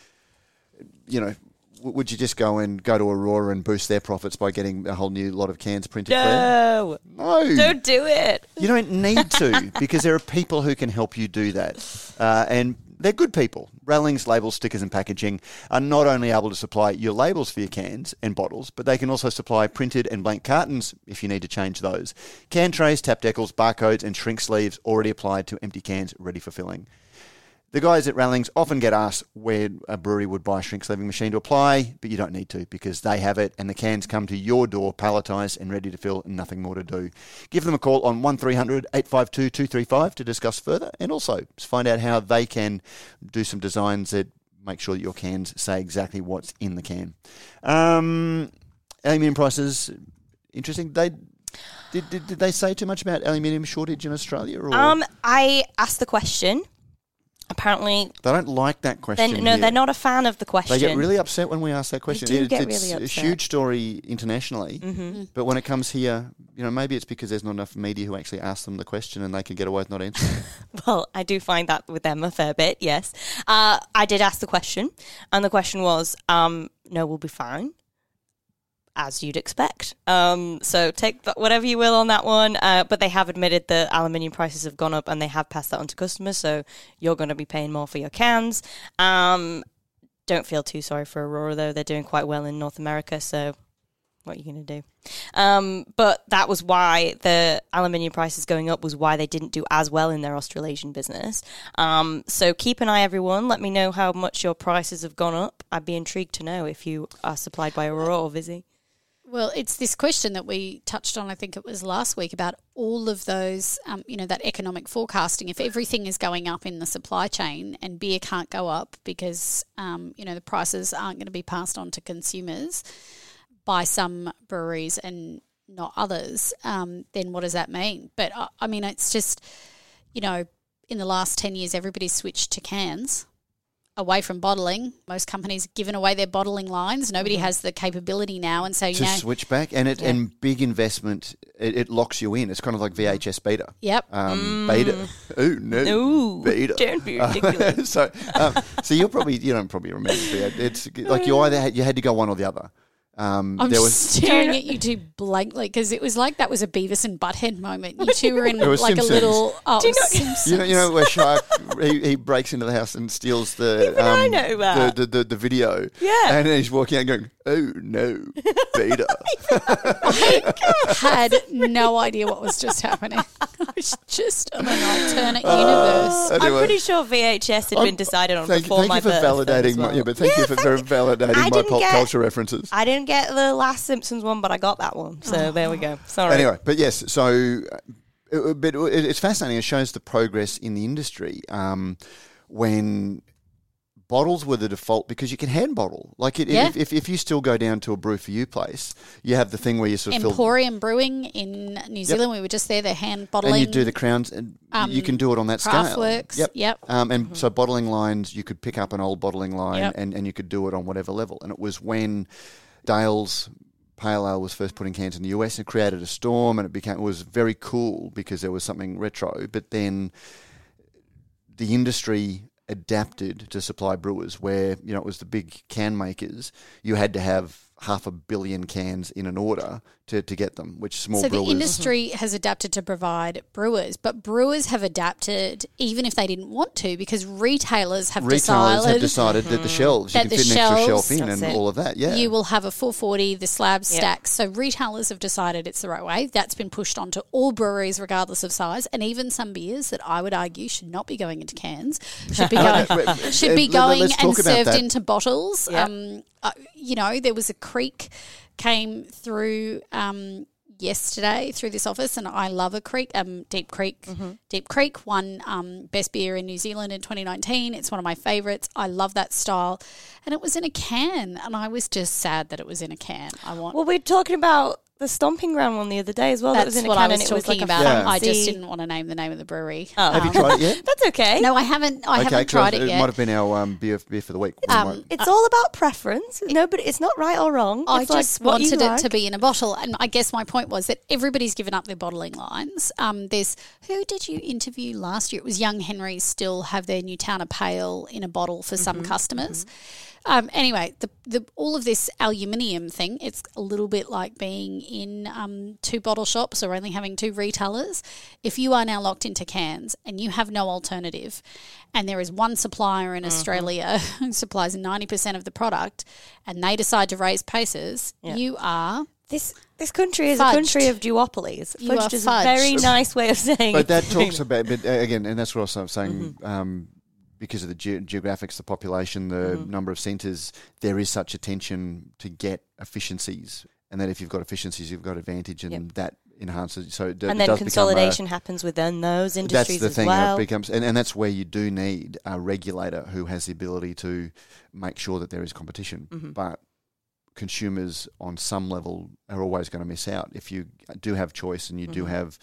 Speaker 1: You know, w- would you just go and go to Orora and boost their profits by getting a whole new lot of cans printed?
Speaker 3: No,
Speaker 1: No.
Speaker 3: don't do it.
Speaker 1: You don't need to because there are people who can help you do that. Uh, and they're good people. Rallings, labels, stickers, and packaging are not only able to supply your labels for your cans and bottles, but they can also supply printed and blank cartons if you need to change those. Can trays, tap decals, barcodes, and shrink sleeves already applied to empty cans ready for filling. The guys at Rallings often get asked where a brewery would buy a shrink sleeving machine to apply, but you don't need to because they have it and the cans come to your door palletised and ready to fill and nothing more to do. Give them a call on 1300 852 235 to discuss further and also find out how they can do some designs that make sure that your cans say exactly what's in the can. Um, aluminium prices, interesting. They did, did, did they say too much about aluminium shortage in Australia? Or
Speaker 3: Um, I asked the question. Apparently,
Speaker 1: they don't like that question.
Speaker 3: then no,
Speaker 1: here.
Speaker 3: they're not a fan of the question.
Speaker 1: They get really upset when we ask that question.
Speaker 3: They do
Speaker 1: It-
Speaker 3: get
Speaker 1: it's
Speaker 3: really
Speaker 1: a
Speaker 3: upset.
Speaker 1: huge story internationally,
Speaker 3: Mm-hmm.
Speaker 1: but when it comes here, you know, maybe it's because there's not enough media who actually ask them the question and they can get away with not answering.
Speaker 3: Well, I do find that with them a fair bit, yes. Uh, I did ask the question, and the question was, um, no, we'll be fine, as you'd expect. Um, so take whatever you will on that one. Uh, but they have admitted that aluminium prices have gone up, and they have passed that on to customers, so you're going to be paying more for your cans. Um, don't feel too sorry for Orora, though. They're doing quite well in North America, so what are you going to do? Um, but that was why the aluminium prices going up was why they didn't do as well in their Australasian business. Um, so keep an eye, everyone. Let me know how much your prices have gone up. I'd be intrigued to know if you are supplied by Orora or Visy.
Speaker 2: Well, it's this question that we touched on, I think it was last week, about all of those, um, you know, that economic forecasting. If everything is going up in the supply chain and beer can't go up because, um, you know, the prices aren't going to be passed on to consumers by some breweries and not others, um, then what does that mean? But I, I mean, it's just, you know, in the last 10 years, everybody's switched to cans away from bottling. Most companies have given away their bottling lines. Nobody has the capability now, and so you
Speaker 1: to
Speaker 2: know,
Speaker 1: switch back, and it and big investment, it, it locks you in. It's kind of like VHS beta.
Speaker 2: yep.
Speaker 1: Um, Beta. Ooh, no.
Speaker 3: Ooh,
Speaker 1: Beta.
Speaker 3: don't be
Speaker 1: Uh,
Speaker 3: ridiculous.
Speaker 1: so, um, so you'll probably you don't probably remember. It's like you either had, you had to go one or the other. Um,
Speaker 2: I'm
Speaker 1: there was
Speaker 2: staring at you two blankly because it was like that was a Beavis and Butthead moment. You two were in like
Speaker 1: Simpsons.
Speaker 2: a little oh,
Speaker 3: Do you not-
Speaker 2: Simpsons.
Speaker 1: You know, you know where Shark he, he breaks into the house and steals the
Speaker 3: Even I know that.
Speaker 1: The, the, the the video.
Speaker 3: Yeah.
Speaker 1: and then he's walking out going, "Oh no, beta."
Speaker 2: I had no idea what was just happening. I was just on an alternate universe.
Speaker 1: Anyway.
Speaker 3: I'm pretty sure VHS had
Speaker 1: I'm-
Speaker 3: been decided on
Speaker 1: Thank,
Speaker 3: before
Speaker 1: thank
Speaker 3: my
Speaker 1: you for
Speaker 3: birth.
Speaker 1: validating
Speaker 3: as
Speaker 1: my yeah, but thank you for, for validating
Speaker 3: I
Speaker 1: my pop
Speaker 3: get-
Speaker 1: culture references.
Speaker 3: I didn't get the last Simpsons one, but I got that one. So there we go. Sorry.
Speaker 1: Anyway, but yes, so uh, but it- it's fascinating. It shows the progress in the industry um, when bottles were the default because you can hand bottle. Like it,
Speaker 2: Yeah.
Speaker 1: if, if if you still go down to a brew for you place, you have the thing where you sort of fill
Speaker 2: Emporium Brewing in New Zealand. We were just there. They're hand bottling.
Speaker 1: and you do the crowns, and you can do it on that scale.
Speaker 2: Craftworks.
Speaker 1: Yep.
Speaker 2: Yep.
Speaker 1: Um, and so bottling lines, you could pick up an old bottling line
Speaker 2: Yep.
Speaker 1: and, and you could do it on whatever level. And it was when Dale's Pale Ale was first put in cans in the US and created a storm, and it became it was very cool because there was something retro. But then the industry adapted to supply brewers, where you know it was the big can makers. You had to have half a billion cans in an order to, to get them, which small
Speaker 2: so
Speaker 1: brewers.
Speaker 2: the industry has adapted to provide brewers, but brewers have adapted even if they didn't want to because retailers have
Speaker 1: Retailers
Speaker 2: decided,
Speaker 1: have decided that the shelves, you
Speaker 2: That
Speaker 1: can
Speaker 2: the
Speaker 1: fit an extra
Speaker 2: shelves-
Speaker 1: shelf in and
Speaker 3: it.
Speaker 1: all of that. Yeah.
Speaker 2: you will have a 440, the slab
Speaker 3: Yeah.
Speaker 2: stacks. So retailers have decided it's the right way. That's been pushed onto all breweries regardless of size, and even some beers that I would argue should not be going into cans should be going should be going and served
Speaker 1: that.
Speaker 2: into bottles.
Speaker 3: Yeah.
Speaker 2: Um, uh, you know, there was a creek came through um, yesterday through this office, and I love a creek. Um, Deep Creek, Deep Creek won um, best beer in New Zealand in 2019. It's one of my favourites. I love that style, and it was in a can, and I was just sad that it was in a can. I want.
Speaker 3: Well, we're talking about the stomping ground one the other day as well. that
Speaker 2: that's
Speaker 3: was in a
Speaker 2: what
Speaker 3: can
Speaker 2: I was
Speaker 3: and it was
Speaker 2: talking
Speaker 3: like
Speaker 2: about.
Speaker 1: Yeah.
Speaker 2: I just didn't want to name the name of the brewery.
Speaker 3: Oh.
Speaker 1: have you tried it yet?
Speaker 3: That's okay.
Speaker 2: No, I haven't. I haven't tried
Speaker 1: it
Speaker 2: it yet.
Speaker 1: It might have been our um, beer, beer for the week. We
Speaker 2: Um,
Speaker 1: might-
Speaker 3: It's all about preference. No, but it's not right or wrong.
Speaker 2: I
Speaker 3: It's like
Speaker 2: just
Speaker 3: what you
Speaker 2: wanted it
Speaker 3: like.
Speaker 2: to be in a bottle, and I guess my point was that everybody's given up their bottling lines. Um, there's who did you interview last year? It was Young Henry. still have their Newtowner Pale in a bottle for
Speaker 3: Mm-hmm.
Speaker 2: some customers. Um, anyway, the, the all of this aluminium thing, it's a little bit like being in um, two bottle shops or only having two retailers. If you are now locked into cans and you have no alternative, and there is one supplier in Australia who supplies ninety percent of the product, and they decide to raise prices,
Speaker 3: Yeah.
Speaker 2: you are
Speaker 3: This this country is
Speaker 2: Fudged.
Speaker 3: a country of duopolies.
Speaker 2: You
Speaker 3: Fudged is
Speaker 2: fudged.
Speaker 3: a very nice way of saying
Speaker 1: but
Speaker 3: it.
Speaker 1: that talks about, but uh, again, and that's what I was saying.
Speaker 2: Mm-hmm.
Speaker 1: Um, because of the ge- geographics, the population, the
Speaker 2: Mm-hmm.
Speaker 1: number of centres, there is such a tension to get efficiencies, and that if you've got efficiencies, you've got advantage, and
Speaker 3: Yep.
Speaker 1: that enhances. So d-
Speaker 3: and then
Speaker 1: become a-
Speaker 3: consolidation happens within those
Speaker 1: that's
Speaker 3: industries
Speaker 1: the
Speaker 3: as
Speaker 1: thing.
Speaker 3: well.
Speaker 1: It becomes, and, and that's where you do need a regulator who has the ability to make sure that there is competition.
Speaker 3: Mm-hmm.
Speaker 1: But consumers, on some level, are always going to miss out if you do have choice and you do
Speaker 3: Mhm.
Speaker 1: have,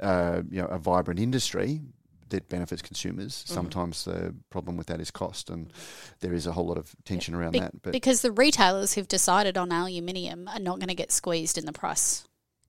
Speaker 1: uh, you know, a vibrant industry that benefits consumers.
Speaker 3: Mm-hmm.
Speaker 1: Sometimes the problem with that is cost, and there is a whole lot of tension around
Speaker 2: Be-
Speaker 1: that. But
Speaker 2: because the retailers who've decided on aluminium are not going to get squeezed in the price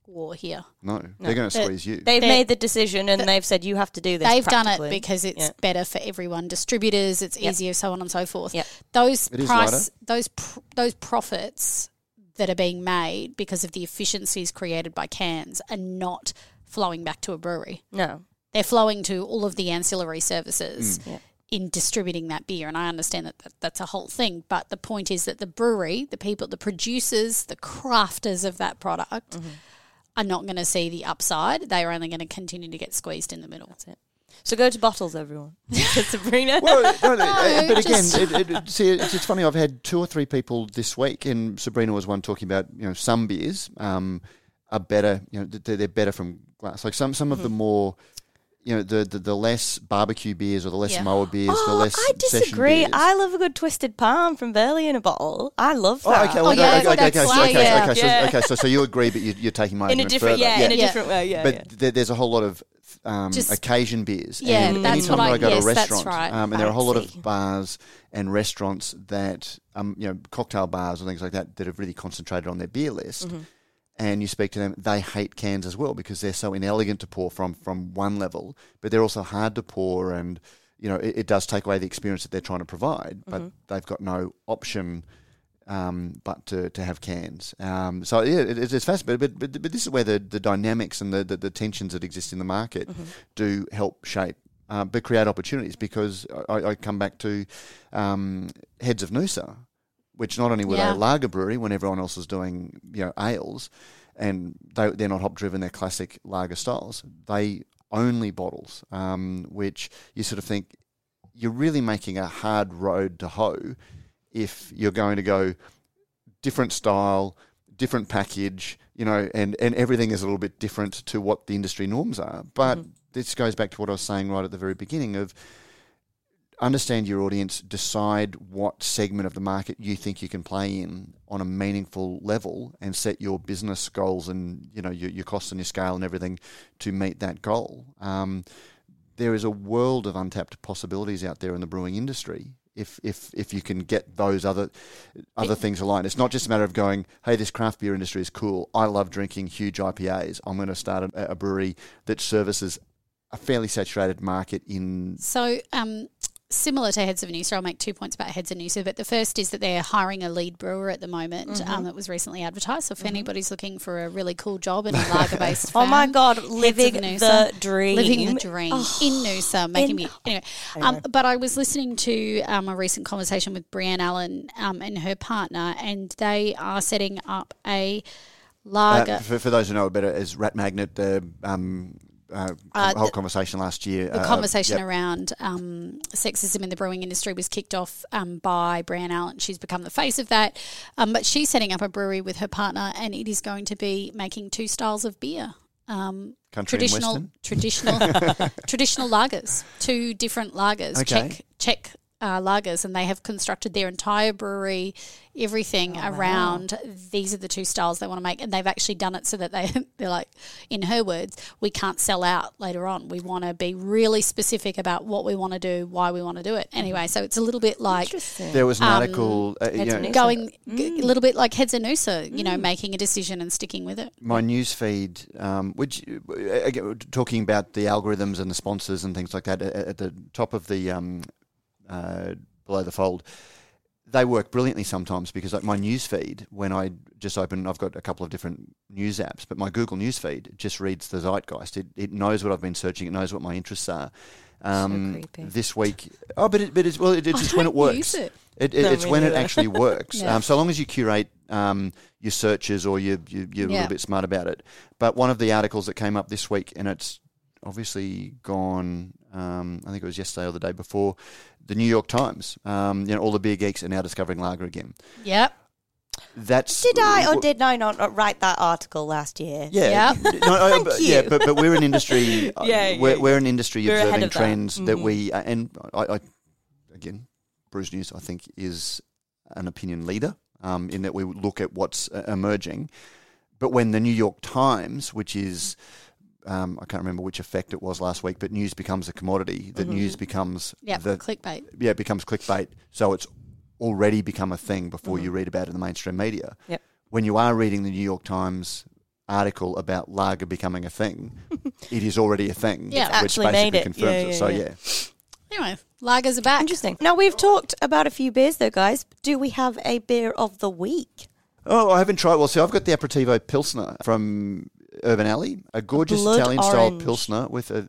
Speaker 2: war here.
Speaker 1: no, they're going to squeeze you.
Speaker 3: They've
Speaker 2: They're-
Speaker 3: made the decision and they've said you have to do this.
Speaker 2: They've done it because it's
Speaker 3: Yeah.
Speaker 2: better for everyone. Distributors, it's
Speaker 3: Yep.
Speaker 2: easier, so on and so forth.
Speaker 3: Yep.
Speaker 2: Those
Speaker 1: It is
Speaker 2: price, those pr- those profits that are being made because of the efficiencies created by cans are not flowing back to a brewery.
Speaker 3: no.
Speaker 2: They're flowing to all of the ancillary services
Speaker 3: Mm. Yep.
Speaker 2: in distributing that beer. And I understand that, that that's a whole thing. But the point is that the brewery, the people, the producers, the crafters of that product
Speaker 3: Mm-hmm.
Speaker 2: are not going to see the upside. They are only going to continue to get squeezed in the middle.
Speaker 3: So go to bottles, everyone. Sabrina.
Speaker 1: Well, no, no, uh, but again, it, it, it- see, it's, it's funny. I've had two or three people this week, and Sabrina was one talking about you know some beers um, are better. You know, they're, they're better from glass. Like some some of
Speaker 2: Mm-hmm.
Speaker 1: the more. You know the, the, the less barbecue beers or the less
Speaker 2: Yeah.
Speaker 1: mower beers, the
Speaker 3: Oh,
Speaker 1: less
Speaker 3: I disagree. I love a good twisted palm from Burleigh in a bottle. I love
Speaker 1: Oh,
Speaker 3: that.
Speaker 1: okay. Well,
Speaker 2: Oh, yeah,
Speaker 1: okay, okay, okay, so, okay,
Speaker 2: yeah.
Speaker 1: okay, so,
Speaker 3: Yeah.
Speaker 1: okay, so, so you agree, but you, you're taking my
Speaker 3: in a different,
Speaker 1: further.
Speaker 3: yeah, in a different way, yeah.
Speaker 1: but. There, there's a whole lot of um,
Speaker 2: Just-
Speaker 1: occasion beers.
Speaker 2: Yeah,
Speaker 1: and
Speaker 3: that's
Speaker 1: anytime
Speaker 3: what
Speaker 2: I-
Speaker 1: I go to
Speaker 2: yes,
Speaker 1: a
Speaker 2: that's
Speaker 1: restaurant,
Speaker 2: right.
Speaker 1: um, and there are a whole lot of bars and restaurants that, um, you know, cocktail bars and things like that that have really concentrated on their beer list.
Speaker 3: Mm-hmm.
Speaker 1: And you speak to them, they hate cans as well because they're so inelegant to pour from from one level, but they're also hard to pour, and you know it, it does take away the experience that they're trying to provide. But
Speaker 3: Mm-hmm.
Speaker 1: they've got no option um, but to, to have cans. Um, so yeah, it, it's fascinating. But, but but this is where the, the dynamics and the, the, the tensions that exist in the market
Speaker 3: Mm-hmm.
Speaker 1: do help shape. Uh, but create opportunities because I, I come back to um, Heads of Noosa, which not only were
Speaker 2: Yeah.
Speaker 1: they a lager brewery when everyone else was doing you know ales, and they they're not hop driven, they're classic lager styles. They only bottles, um, which you sort of think you're really making a hard road to hoe if you're going to go different style, different package, you know, and, and everything is a little bit different to what the industry norms are. But
Speaker 3: Mm-hmm.
Speaker 1: this goes back to what I was saying right at the very beginning of understand your audience, decide what segment of the market you think you can play in on a meaningful level and set your business goals and, you know, your, your costs and your scale and everything to meet that goal. Um, there is a world of untapped possibilities out there in the brewing industry. If, if, if you can get those other other things aligned, it's not just a matter of going, "Hey, this craft beer industry is cool. I love drinking huge IPAs. I'm going to start a, a brewery that services a fairly saturated market in
Speaker 2: So, um, similar to Heads of Noosa. I'll make two points about Heads of Noosa, but the first is that they're hiring a lead brewer at the moment.
Speaker 3: Mm-hmm.
Speaker 2: Um, that was recently advertised. So if anybody's looking for a really cool job in a lager based,
Speaker 3: Oh my god, living the dream.
Speaker 2: living the dream in Noosa, making me anyway. Um, but I was listening to um, a recent conversation with Brienne Allan um, and her partner, and they are setting up a lager.
Speaker 1: Uh, for, for those who know it better, as Rat Magnet, the um, uh,
Speaker 2: Uh,
Speaker 1: whole
Speaker 2: the-
Speaker 1: conversation last year.
Speaker 2: the
Speaker 1: uh,
Speaker 2: conversation
Speaker 1: yep.
Speaker 2: around um, sexism in the brewing industry was kicked off um, by Brienne Allan. She's become the face of that. Um, but she's setting up a brewery with her partner, and it is going to be making two styles of beer. Um,
Speaker 1: Country
Speaker 2: traditional, traditional, traditional lagers. Two different lagers.
Speaker 1: Okay.
Speaker 2: Czech, Czech uh, lagers, and they have constructed their entire brewery, everything
Speaker 1: Oh,
Speaker 2: around. These are the two styles they want to make, and they've actually done it so that they they're like, in her words, we can't sell out later on. We want to be really specific about what we want to do, why we want to do it. Anyway, so it's a little bit like
Speaker 1: There was an
Speaker 2: Um,
Speaker 1: article. Uh, you know,
Speaker 3: of Noosa.
Speaker 2: going g- a little bit like heads and noosa, you know, making a decision and sticking with it.
Speaker 1: my news feed, um, which uh, again, talking about the algorithms and the sponsors and things like that at, at the top of the um, uh, below the fold, they work brilliantly sometimes because like my news feed when I just open, I've got a couple of different news apps, but my Google news feed just reads the zeitgeist. It, it knows what I've been searching. It knows what my interests are. Um,
Speaker 3: creepy.
Speaker 1: This week, oh, but it, but it's well, it, it's just when it works.
Speaker 2: it.
Speaker 1: It, it, it's when it actually works.
Speaker 2: Yeah.
Speaker 1: um, so long as you curate um, your searches or you, you, you're a
Speaker 2: Yeah.
Speaker 1: little bit smart about it. But one of the articles that came up this week, and it's obviously gone, um, I think it was yesterday or the day before, the New York Times. Um, you know, all the beer geeks are now discovering lager again.
Speaker 2: Yep.
Speaker 1: That's
Speaker 3: Did I or did I not not write that article last year?
Speaker 1: Yeah,
Speaker 2: Yep.
Speaker 1: no, I-
Speaker 3: Thank
Speaker 1: but, yeah, but but we're an industry. uh,
Speaker 3: Yeah, yeah,
Speaker 1: we're,
Speaker 3: yeah.
Speaker 1: we're an industry
Speaker 3: We're
Speaker 1: observing
Speaker 3: of that.
Speaker 1: trends that we uh, and I, I again, Brews News I think is an opinion leader um, in that we look at what's uh, emerging. But when the New York Times, which is um, I can't remember which effect it was last week, but news becomes a commodity. That news becomes
Speaker 2: Yep.
Speaker 1: the
Speaker 2: Clickbait.
Speaker 1: yeah, it becomes clickbait. So it's already become a thing before you read about it in the mainstream media.
Speaker 3: Yep.
Speaker 1: When you are reading the New York Times article about lager becoming a thing, it is already a thing.
Speaker 2: Yeah.
Speaker 1: Which
Speaker 3: actually
Speaker 1: basically
Speaker 3: made it.
Speaker 1: confirms
Speaker 3: Yeah,
Speaker 1: it. So
Speaker 3: yeah.
Speaker 1: yeah.
Speaker 2: Anyway, lagers are back.
Speaker 3: Interesting. Now we've talked about a few beers though, guys. Do we have a beer of the week?
Speaker 1: Oh, I haven't tried. Well, see, I've got the Aperitivo Pilsner from Urban Alley, a gorgeous
Speaker 3: blood
Speaker 1: Italian style
Speaker 3: orange.
Speaker 1: Pilsner with a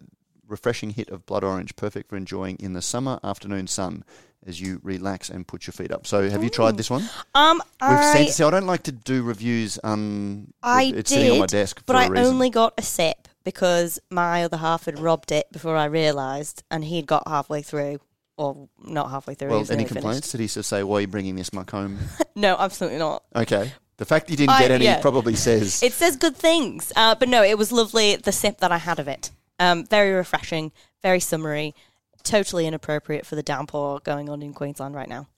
Speaker 1: refreshing hit of blood orange, perfect for enjoying in the summer afternoon sun as you relax and put your feet up. So, have you tried this one?
Speaker 3: Um,
Speaker 1: We've
Speaker 3: I
Speaker 1: sent. See, I don't like to do reviews. Um,
Speaker 3: I
Speaker 1: it's
Speaker 3: did,
Speaker 1: sitting on my desk,
Speaker 3: but
Speaker 1: for a
Speaker 3: I
Speaker 1: reason.
Speaker 3: only got a sip because my other half had robbed it before I realised, and he'd got halfway through, or not halfway through. he
Speaker 1: Well,
Speaker 3: was
Speaker 1: any
Speaker 3: nearly finished.
Speaker 1: complaints? Did he say, "Why are you bringing this muck home?"
Speaker 3: No, absolutely not.
Speaker 1: okay. The fact that you didn't
Speaker 3: I-
Speaker 1: get any
Speaker 3: yeah.
Speaker 1: probably says.
Speaker 3: It says good things, uh, but no, it was lovely. The sip that I had of it, um, very refreshing, very summery, totally inappropriate for the downpour going on in Queensland right now,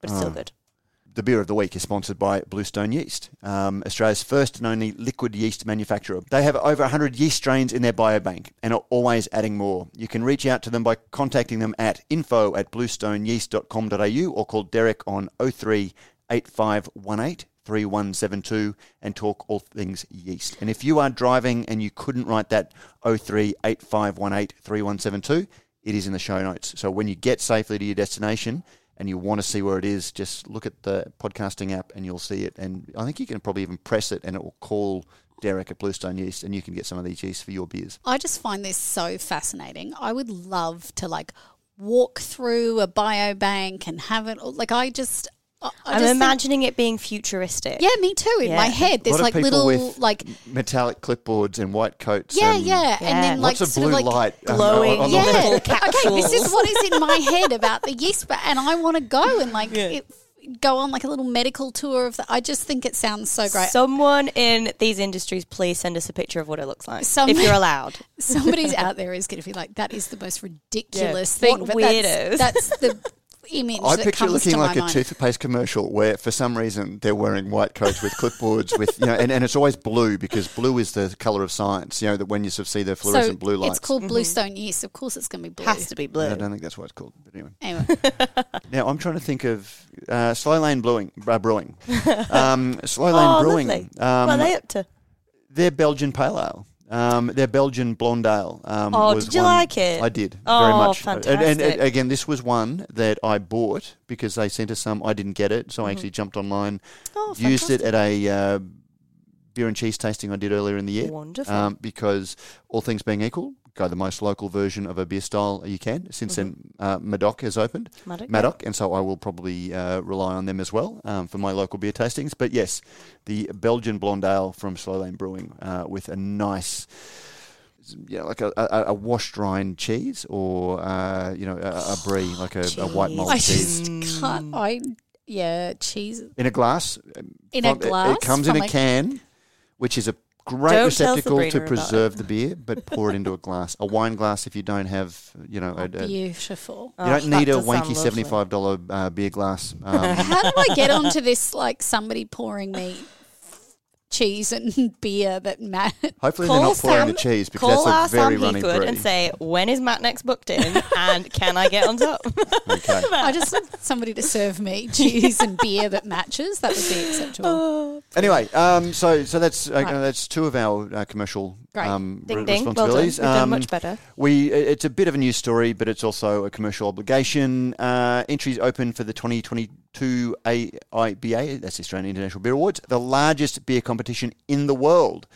Speaker 3: but it's still
Speaker 1: Oh.
Speaker 3: good.
Speaker 1: The beer of the week is sponsored by Bluestone Yeast, um, Australia's first and only liquid yeast manufacturer. They have over 100 yeast strains in their biobank and are always adding more. You can reach out to them by contacting them at info at bluestoneyeast.com.au or call Derek on 03 8518 3172 and talk all things yeast. And if you are driving and you couldn't write that 03 8518 3172, it is in the show notes. So when you get safely to your destination and you want to see where it is, just look at the podcasting app and you'll see it. And I think you can probably even press it and it will call Derek at Bluestone Yeast and you can get some of these yeast for your beers.
Speaker 2: I just find this so fascinating. I would love to like walk through a biobank and have it. Like I just, I, I
Speaker 3: I'm
Speaker 2: just think-
Speaker 3: imagining it being futuristic.
Speaker 2: yeah, me too. In
Speaker 3: Yeah.
Speaker 2: my head, there's like little
Speaker 1: with
Speaker 2: like
Speaker 1: metallic clipboards and white coats.
Speaker 2: yeah,
Speaker 1: and
Speaker 2: yeah,
Speaker 3: Yeah.
Speaker 2: and then like
Speaker 1: Lots of
Speaker 2: sort
Speaker 1: blue
Speaker 2: of like
Speaker 1: light. um,
Speaker 3: glowing
Speaker 1: on the-
Speaker 2: yeah.
Speaker 3: little
Speaker 2: okay, this is what is in my head about the yeast, but and I want to go and like it, go on like a little medical tour of the. I just think it sounds so great.
Speaker 3: Someone in these industries, please send us a picture of what it looks like,
Speaker 2: Some-
Speaker 3: if you're allowed.
Speaker 2: Somebody's out there is going to be like, that is the most ridiculous
Speaker 3: Yeah.
Speaker 2: thing.
Speaker 3: What
Speaker 2: but
Speaker 3: weirdos.
Speaker 2: That's, that's the image
Speaker 1: I
Speaker 2: that
Speaker 1: picture it
Speaker 2: comes
Speaker 1: looking
Speaker 2: to
Speaker 1: like a
Speaker 2: mind.
Speaker 1: toothpaste commercial where, for some reason, they're wearing white coats with clipboards with you know, and, and it's always blue because blue is the color of science. You know that when you sort of see the fluorescent blue lights.
Speaker 2: It's called Bluestone Yeast. Of course, it's going to be blue.
Speaker 3: Has to be blue.
Speaker 1: I don't think that's what it's called. But anyway,
Speaker 2: Anyway,
Speaker 1: now I'm trying to think of uh, Slow Lane Brewing. Uh, brewing. Um, Slow Lane
Speaker 3: Oh,
Speaker 1: Brewing.
Speaker 3: lovely.
Speaker 1: Um,
Speaker 3: what are they up to?
Speaker 1: they're Belgian pale ale. Um, their Belgian blonde ale. Um,
Speaker 3: Oh, did you
Speaker 1: one-
Speaker 3: like it?
Speaker 1: I did very
Speaker 3: Oh,
Speaker 1: much. And- And, and, again, this was one that I bought because they sent us some. I didn't get it, so I actually jumped online,
Speaker 3: Oh,
Speaker 1: used it at a uh, beer and cheese tasting I did earlier in the year.
Speaker 3: Wonderful.
Speaker 1: Um, because all things being equal, go the most local version of a beer style you can. Since then, uh, Madoc has opened.
Speaker 3: Maddox.
Speaker 1: Madoc, and so I will probably uh, rely on them as well um, for my local beer tastings. But yes, the Belgian blonde ale from Slow Lane Brewing uh, with a nice, you know, like a, a, a washed rind cheese or uh, you know a, a brie, like a, a white malt
Speaker 2: I
Speaker 1: cheese
Speaker 2: just can't. I yeah, cheese
Speaker 1: in a glass.
Speaker 2: in a
Speaker 1: From- it-
Speaker 2: glass.
Speaker 1: It, comes in a
Speaker 2: a-
Speaker 1: can, which is a great
Speaker 3: Don't
Speaker 1: receptacle to preserve the beer, but pour it into a glass, a wine glass if you don't have, you know, a, a, you
Speaker 2: Beautiful.
Speaker 3: Oh,
Speaker 1: don't
Speaker 3: that
Speaker 1: need a wanky seventy-five dollar uh, beer glass. Um,
Speaker 2: How do I get onto this? Like somebody pouring me cheese and beer that Matt.
Speaker 1: hopefully, they're not pouring the cheese because
Speaker 3: Call our
Speaker 1: that's a very
Speaker 3: Sam
Speaker 1: runny
Speaker 3: Heathwood
Speaker 1: brie.
Speaker 3: and say, when is Matt next booked in and can I get on top?
Speaker 1: okay.
Speaker 2: I just want somebody to serve me cheese and beer that matches. That would be acceptable.
Speaker 1: Anyway, um, so so that's uh,
Speaker 2: Right.
Speaker 1: that's two of our uh, commercial
Speaker 2: Great.
Speaker 1: um,
Speaker 3: ding
Speaker 1: re-
Speaker 3: ding. Well done.
Speaker 1: responsibilities.
Speaker 3: We've done
Speaker 1: Um,
Speaker 3: much better.
Speaker 1: We it's a bit of a news story, but it's also a commercial obligation. Uh, entries open for the 2022 AIBA, that's the Australian International Beer Awards, the largest beer competition in the world.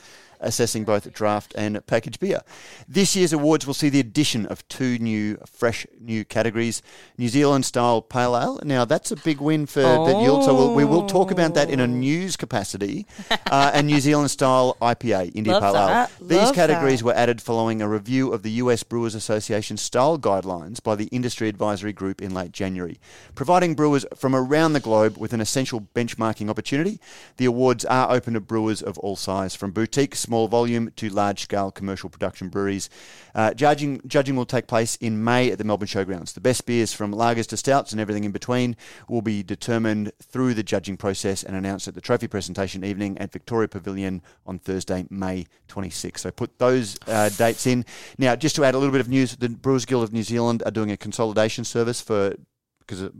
Speaker 1: Assessing both draft and packaged beer. This year's awards will see the addition of two new, fresh new categories New Zealand style pale ale. Now, that's a big win for the yield, so we'll, we will talk about that in a news capacity. Uh, and New Zealand style IPA, India
Speaker 3: Love
Speaker 1: Pale
Speaker 3: that.
Speaker 1: Ale. These
Speaker 3: Love
Speaker 1: categories
Speaker 3: that.
Speaker 1: were added following a review of the US Brewers Association style guidelines by the Industry Advisory Group in late January, providing brewers from around the globe with an essential benchmarking opportunity. The awards are open to brewers of all size, from boutique, small volume to large scale commercial production breweries. Uh, judging, judging will take place in May at the Melbourne Showgrounds. The best beers from lagers to stouts and everything in between will be determined through the judging process and announced at the trophy presentation evening at Victoria Pavilion on Thursday, May 26th. So put those uh, dates in. Now, just to add a little bit of news, the Brewers Guild of New Zealand are doing a consolidation service for because it,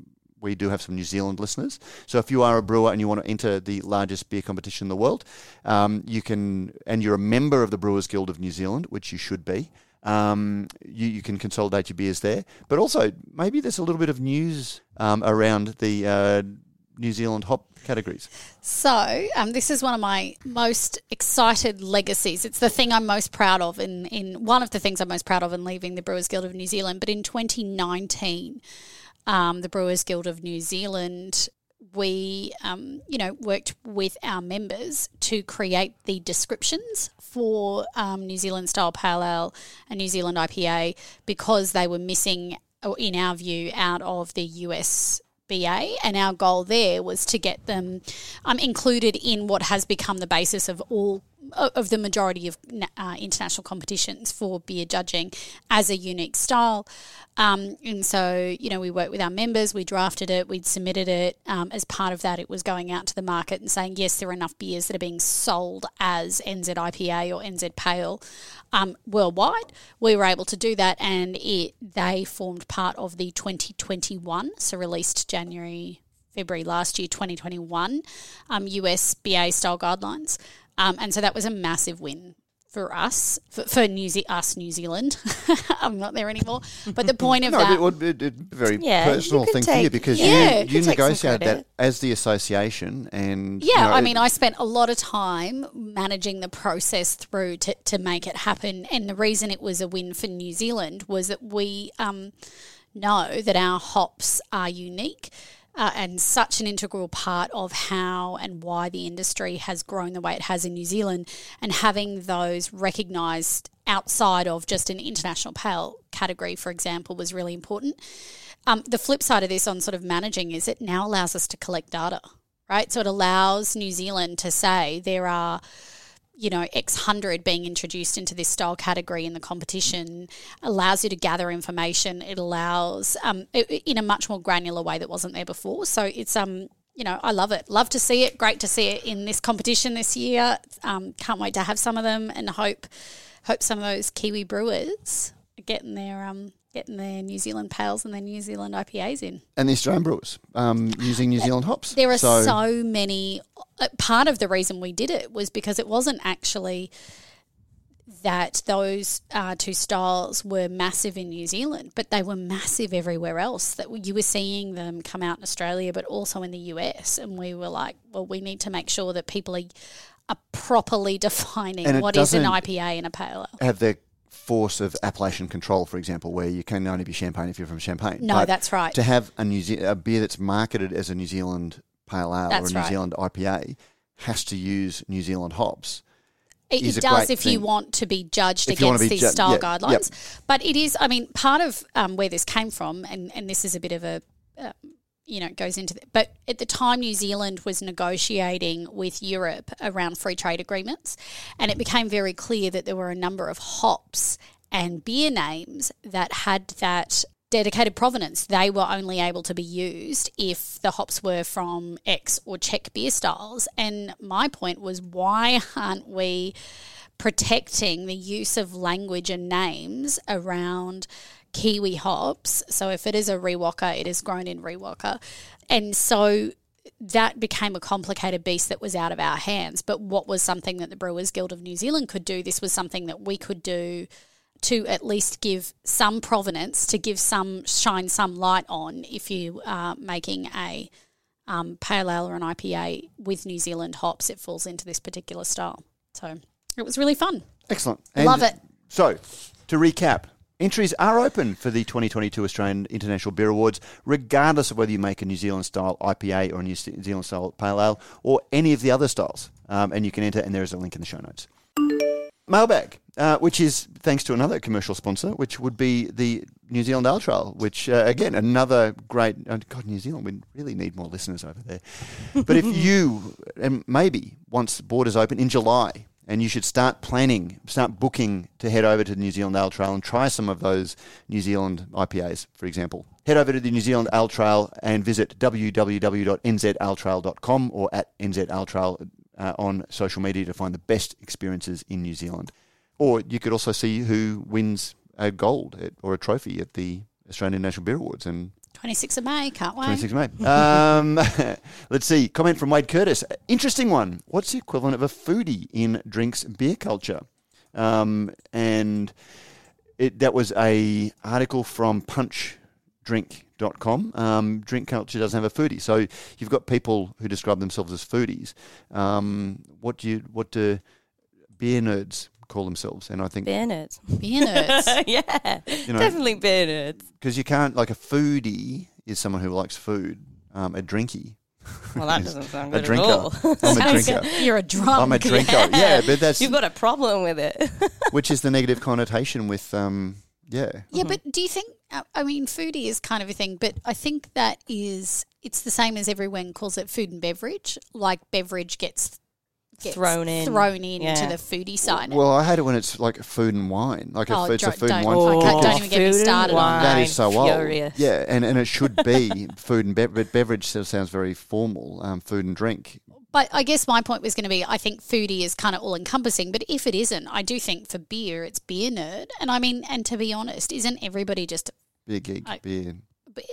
Speaker 1: we do have some New Zealand listeners. So if you are a brewer and you want to enter the largest beer competition in the world, um, you can, and you're a member of the Brewers Guild of New Zealand, which you should be. Um, you, you can consolidate your beers there, but also maybe there's a little bit of news um, around the uh, New Zealand hop categories.
Speaker 2: So, um, this is one of my most excited legacies. It's the thing I'm most proud of in, in one of the things I'm most proud of in leaving the Brewers Guild of New Zealand. But in 2019, um, the Brewers Guild of New Zealand, we, um, you know, worked with our members to create the descriptions for um, New Zealand style pale ale and New Zealand IPA because they were missing, in our view, out of the US BA, and our goal there was to get them um, included in what has become the basis of all of the majority of uh, international competitions for beer judging as a unique style. Um, and so, you know, we worked with our members, we drafted it, we'd submitted it. Um, as part of that, it was going out to the market and saying, yes, there are enough beers that are being sold as NZ IPA or NZ Pale um, worldwide. We were able to do that, and it they formed part of the 2021, so released January. February last year, 2021, um, US BA style guidelines. Um, and so that was a massive win for us, for, for New Ze- us, New Zealand. I'm not there anymore. But the point of
Speaker 1: No,
Speaker 2: that.
Speaker 1: it would be a very
Speaker 3: Yeah,
Speaker 1: personal
Speaker 3: could
Speaker 1: thing for you because
Speaker 2: Yeah,
Speaker 1: you,
Speaker 2: you
Speaker 1: you
Speaker 3: could take some
Speaker 1: negotiated that as the association and
Speaker 2: Yeah,
Speaker 1: you know,
Speaker 2: I
Speaker 1: it-
Speaker 2: mean, I spent a lot of time managing the process through to, to make it happen. And the reason it was a win for New Zealand was that we um, know that our hops are unique. Uh, and such an integral part of how and why the industry has grown the way it has in New Zealand, and having those recognised outside of just an international pale category, for example, was really important. Um, the flip side of this on sort of managing is it now allows us to collect data, right? So it allows New Zealand to say there are, you know, X hundred being introduced into this style category in the competition, allows you to gather information. It allows um, i- i- in a much more granular way that wasn't there before. So it's um. You know, I love it. Love to see it. Great to see it in this competition this year. Um, can't wait to have some of them, and hope hope some of those Kiwi brewers are getting their um getting their New Zealand pales and their New Zealand IPAs in.
Speaker 1: and the Australian brewers um, using New Zealand hops.
Speaker 2: There are so, many. uh, Part of the reason we did it was because it wasn't actually. that those uh, two styles were massive in New Zealand, but they were massive everywhere else. That you were seeing them come out in Australia, but also in the US, and we were like, well, we need to make sure that people are, are properly defining what is an IPA and a pale ale.
Speaker 1: Have the force of appellation control, for example, where you can only be champagne if you're from Champagne.
Speaker 2: No,
Speaker 1: But
Speaker 2: that's right.
Speaker 1: To have a New Ze- a beer that's marketed as a New Zealand pale ale
Speaker 2: That's
Speaker 1: or a New
Speaker 2: right.
Speaker 1: Zealand IPA has to use New Zealand hops.
Speaker 2: It, it does if you want to be judged
Speaker 1: If
Speaker 2: against
Speaker 1: be
Speaker 2: these
Speaker 1: ju-
Speaker 2: style
Speaker 1: yeah,
Speaker 2: guidelines.
Speaker 1: yep.
Speaker 2: But it is, I mean, part of um, where this came from, and, and this is a bit of a, uh, you know, it goes into, the, but at the time New Zealand was negotiating with Europe around free trade agreements, and it became very clear that there were a number of hops and beer names that had that dedicated provenance. They were only able to be used if the hops were from X or Czech beer styles. And my point was, why aren't we protecting the use of language and names around Kiwi hops? So if it is a Riwaka, it is grown in Riwaka. And so that became a complicated beast that was out of our hands. But what was something that the Brewers Guild of New Zealand could do? This was something that we could do to at least give some provenance, to give some shine some light on if you are making a um, pale ale or an IPA with New Zealand hops, it falls into this particular style. So it was really fun.
Speaker 1: Excellent.
Speaker 2: Love it.
Speaker 1: So, to recap, entries are open for the 2022 Australian International Beer Awards, regardless of whether you make a New Zealand style IPA or a New Zealand style pale ale or any of the other styles. Um, and you can enter, and there is a link in the show notes. Mailbag, uh, which is thanks to another commercial sponsor, which would be the New Zealand Ale Trail, which, uh, again, another great. Uh, God, New Zealand, we really need more listeners over there. But if you, and maybe once borders open in July, and you should start planning, start booking to head over to the New Zealand Ale Trail and try some of those New Zealand IPAs, for example. Head over to the New Zealand Ale Trail and visit www.nzaletrail.com or at nzaletrail uh, on social media to find the best experiences in New Zealand. Or you could also see who wins a gold at, or a trophy at the Australian National Beer Awards and
Speaker 2: 26th of May, can't wait.
Speaker 1: 26 May. Um, let's see. Comment from Wade Curtis. Interesting one. What's the equivalent of a foodie in drinks beer culture? Um, and it, that was a article from punchdrink.com. Um, drink culture doesn't have a foodie. So you've got people who describe themselves as foodies. Um, what do you, what do beer nerds call themselves? And I think,
Speaker 3: Beer nerds.
Speaker 2: Beer nerds.
Speaker 3: yeah,
Speaker 1: You know-
Speaker 3: definitely beer nerds.
Speaker 1: because you can't, like a foodie is someone who likes food. Um, a drinky
Speaker 3: Well, that doesn't sound
Speaker 1: a
Speaker 3: good
Speaker 1: drinker.
Speaker 3: at all.
Speaker 1: I'm a drinker.
Speaker 2: You're a drunk.
Speaker 1: I'm a drinker. Yeah, but that's
Speaker 3: You've got a problem with it.
Speaker 1: which is the negative connotation with um yeah.
Speaker 2: Yeah, but do you think? I mean, foodie is kind of a thing, but I think that is it's the same as everyone calls it food and beverage. Like beverage gets, gets
Speaker 3: Thrown in.
Speaker 2: thrown in
Speaker 3: Yeah.
Speaker 2: to the foodie side.
Speaker 1: Well, I hate it when it's like food and wine. Like if
Speaker 2: Oh,
Speaker 1: it's a food and wine.
Speaker 2: I can't- don't even get me
Speaker 3: food and
Speaker 2: started on
Speaker 1: that
Speaker 3: wine,
Speaker 1: is so old. Yeah, and, and it should be food and beverage. But beverage still sounds very formal. Um, food and drink.
Speaker 2: But I guess my point was going to be I think foodie is kind of all encompassing, but if it isn't, I do think for beer, it's beer nerd. And I mean, and to be honest, isn't everybody just,
Speaker 1: Beer geek.
Speaker 2: I-
Speaker 1: beer.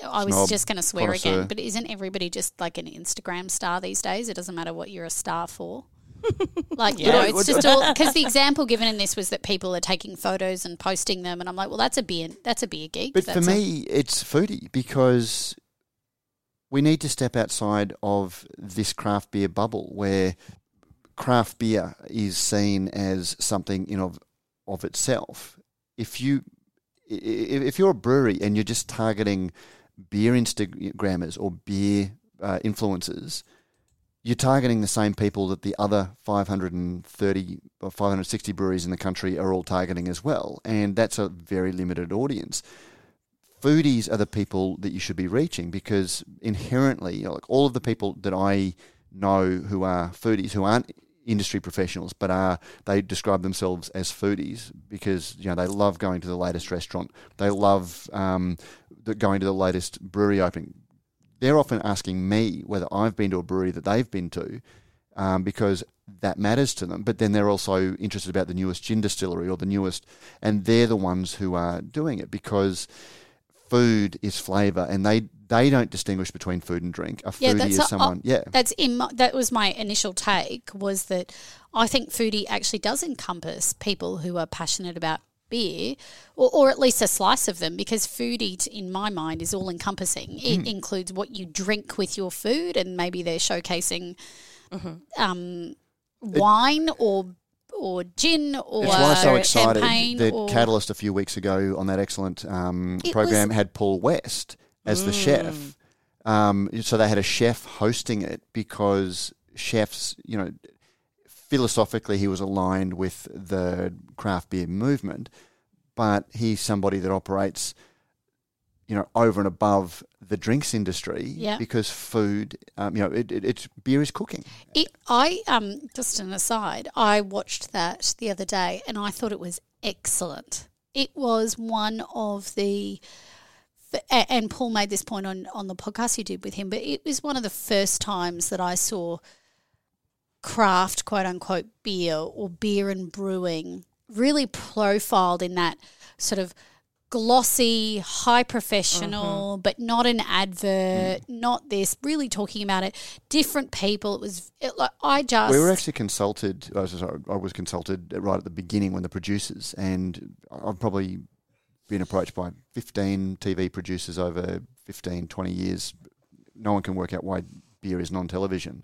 Speaker 2: I was
Speaker 1: Snob,
Speaker 2: just going to swear
Speaker 1: connoisseur.
Speaker 2: again, but isn't everybody just like an Instagram star these days? It doesn't matter what you're a star for. Like, you
Speaker 3: Yeah.
Speaker 2: know, it's just all because the example given in this was that people are taking photos and posting them, and I'm like, well, that's a beer, that's a beer geek.
Speaker 1: But for
Speaker 2: That's a-
Speaker 1: me, it's foodie because we need to step outside of this craft beer bubble where craft beer is seen as something in of of itself. If you if you're a brewery and you're just targeting beer Instagrammers or beer uh, influencers, you're targeting the same people that the other 530 or 560 breweries in the country are all targeting as well, and that's a very limited audience. Foodies are the people that you should be reaching because inherently, you know, like all of the people that I know who are foodies who aren't industry professionals but are they describe themselves as foodies because you know they love going to the latest restaurant they love um, the, going to the latest brewery opening they're often asking me whether I've been to a brewery that they've been to um, because that matters to them. But then they're also interested about the newest gin distillery or the newest, and they're the ones who are doing it because food is flavour, and they they don't distinguish between food and drink. A
Speaker 2: Yeah,
Speaker 1: foodie
Speaker 2: that's
Speaker 1: is
Speaker 2: a-
Speaker 1: someone. yeah,
Speaker 2: That's in my, that was my initial take was that I think foodie actually does encompass people who are passionate about beer or, or at least a slice of them because food eat, in my mind is all encompassing it
Speaker 1: Mm.
Speaker 2: includes what you drink with your food and maybe they're showcasing um, wine or or gin or
Speaker 1: It's why I'm so excited
Speaker 2: champagne
Speaker 1: that
Speaker 2: or,
Speaker 1: Catalyst a few weeks ago on that excellent um, program
Speaker 2: was-
Speaker 1: had Paul West as the chef. Um, so they had a chef hosting it because chefs, you know, philosophically he was aligned with the craft beer movement, but he's somebody that operates, you know, over and above the drinks industry
Speaker 2: Yeah.
Speaker 1: because food, um, you know, it, it, it's beer is cooking.
Speaker 2: It, I um just an aside, I watched that the other day and I thought it was excellent. It was one of the and Paul made this point on on the podcast you did with him, but it was one of the first times that I saw craft quote unquote beer or beer and brewing really profiled in that sort of glossy, high professional, mm-hmm. but not an advert, not this, really talking about it. Different people. It was it, like I just
Speaker 1: We were actually consulted. I was, sorry, I was consulted right at the beginning when the producers, and I've probably been approached by 15 TV producers over 15, 20 years. No one can work out why beer is non-television.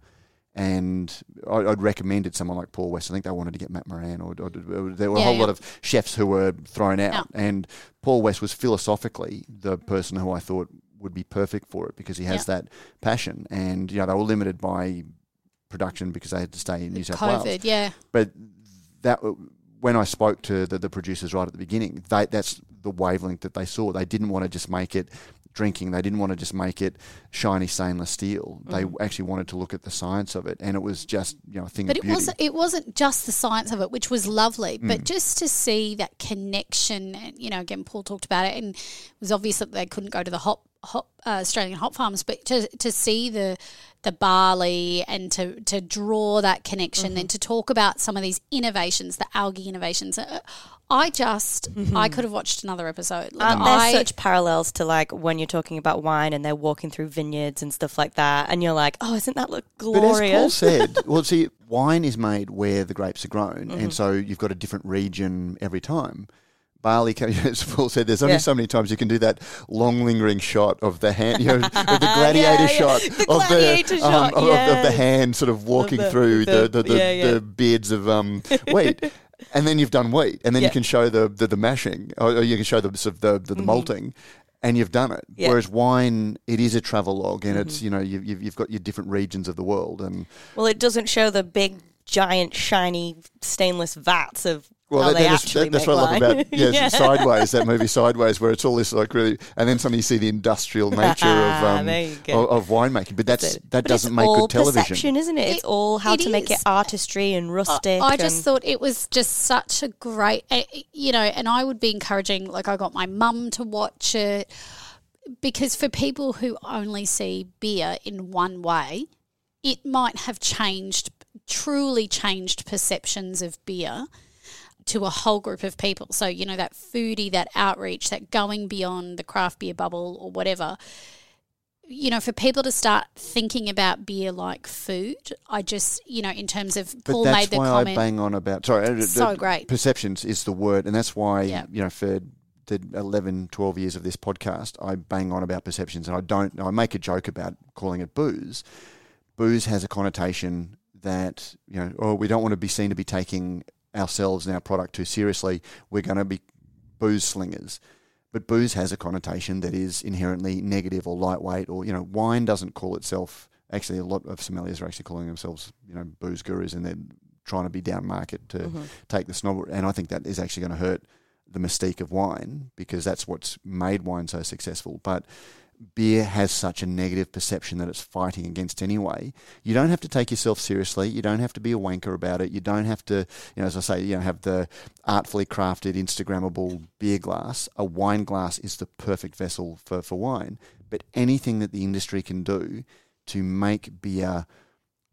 Speaker 1: And I- I'd recommended someone like Paul West. I think they wanted to get Matt Moran, or, or there were a
Speaker 2: Yeah,
Speaker 1: whole
Speaker 2: yeah.
Speaker 1: lot of chefs who were thrown out.
Speaker 2: Yeah.
Speaker 1: And Paul West was philosophically the person who I thought would be perfect for it because he has that passion. And you know they were limited by production because they had to stay in New South
Speaker 2: COVID,
Speaker 1: Wales.
Speaker 2: yeah.
Speaker 1: But that when I spoke to the, the producers right at the beginning, they, that's the wavelength that they saw. They didn't want to just make it drinking. They didn't want to just make it shiny stainless steel. They actually wanted to look at the science of it, and it was just you know a thing
Speaker 2: But
Speaker 1: of
Speaker 2: it
Speaker 1: beauty.
Speaker 2: wasn't. It wasn't just the science of it, which was lovely. But
Speaker 1: Mm.
Speaker 2: just to see that connection, and you know, again, Paul talked about it, and it was obvious that they couldn't go to the hop, hop uh, Australian hop farms, but to to see the the barley and to to draw that connection,
Speaker 1: Mm-hmm.
Speaker 2: then to talk about some of these innovations, the algae innovations. uh, I just, I could have watched another episode. Like,
Speaker 3: Aren't there
Speaker 2: I,
Speaker 3: such parallels to like when you're talking about wine and they're walking through vineyards and stuff like that, and you're like, oh, isn't that look glorious?
Speaker 1: But as Paul said, well, see, wine is made where the grapes are grown,
Speaker 3: Mm-hmm.
Speaker 1: and so you've got a different region every time. Barley, as Paul said, there's only
Speaker 3: Yeah.
Speaker 1: so many times you can do that long lingering shot of the hand, you know, the gladiator
Speaker 3: yeah.
Speaker 1: shot
Speaker 3: The
Speaker 1: of
Speaker 3: gladiator
Speaker 1: the
Speaker 3: shot,
Speaker 1: um, of, of the hand sort of walking
Speaker 3: the-
Speaker 1: through the
Speaker 3: the-
Speaker 1: the, the,
Speaker 3: yeah, yeah.
Speaker 1: the beards of um, wheat. And then you've done wheat, and then you can show the, the, the mashing, or, you can show the sort of the, the, the malting, and you've done it.
Speaker 3: Mm-hmm. Yeah. Mm-hmm.
Speaker 1: Whereas wine, it is a travel log, and it's you know you've, you've you've got your different regions of the world, and
Speaker 3: Well, it doesn't show the big, giant, shiny stainless vats of
Speaker 1: Well,
Speaker 3: how
Speaker 1: that, that is- that- that's
Speaker 3: make
Speaker 1: what I love
Speaker 3: wine.
Speaker 1: about yeah,
Speaker 3: Yeah.
Speaker 1: Sideways, that movie Sideways, where it's all this like really, and then suddenly you see the industrial nature of um,
Speaker 3: There
Speaker 1: of, of winemaking. But that's
Speaker 3: That's
Speaker 1: that
Speaker 3: But
Speaker 1: doesn't
Speaker 3: it's
Speaker 1: make
Speaker 3: all
Speaker 1: good television.
Speaker 3: perception, isn't it? It's
Speaker 2: It-
Speaker 3: all how
Speaker 2: it
Speaker 3: to make it artistry and rustic.
Speaker 2: I just
Speaker 3: and-
Speaker 2: thought it was just such a great, eh, you know, and I would be encouraging, like, I got my mum to watch it because for people who only see beer in one way, it might have changed, truly changed perceptions of beer to a whole group of people. So, you know, that foodie, that outreach, that going beyond the craft beer bubble or whatever. You know, for people to start thinking about beer like food, I just, you know, in terms of
Speaker 1: But
Speaker 2: Paul
Speaker 1: that's
Speaker 2: made the
Speaker 1: why
Speaker 2: comment.
Speaker 1: I bang on about. Sorry, uh,
Speaker 2: So great.
Speaker 1: Perceptions is the word, and that's why
Speaker 2: Yeah.
Speaker 1: you know for the 11, 12 years of this podcast, I bang on about perceptions, and I don't. I make a joke about calling it booze. Booze has a connotation that you know, oh, we don't want to be seen to be taking ourselves and our product too seriously. We're going to be booze slingers. But booze has a connotation that is inherently negative or lightweight, or you know, wine doesn't call itself. Actually, a lot of sommeliers are actually calling themselves, you know, booze gurus, and they're trying to be down market to
Speaker 3: Mm-hmm.
Speaker 1: take the snob. And I think that is actually going to hurt the mystique of wine because that's what's made wine so successful. But beer has such a negative perception that it's fighting against anyway. You don't have to take yourself seriously. You don't have to be a wanker about it. You don't have to, you know, as I say, you know, have the artfully crafted Instagrammable beer glass. A wine glass is the perfect vessel for, for wine. But anything that the industry can do to make beer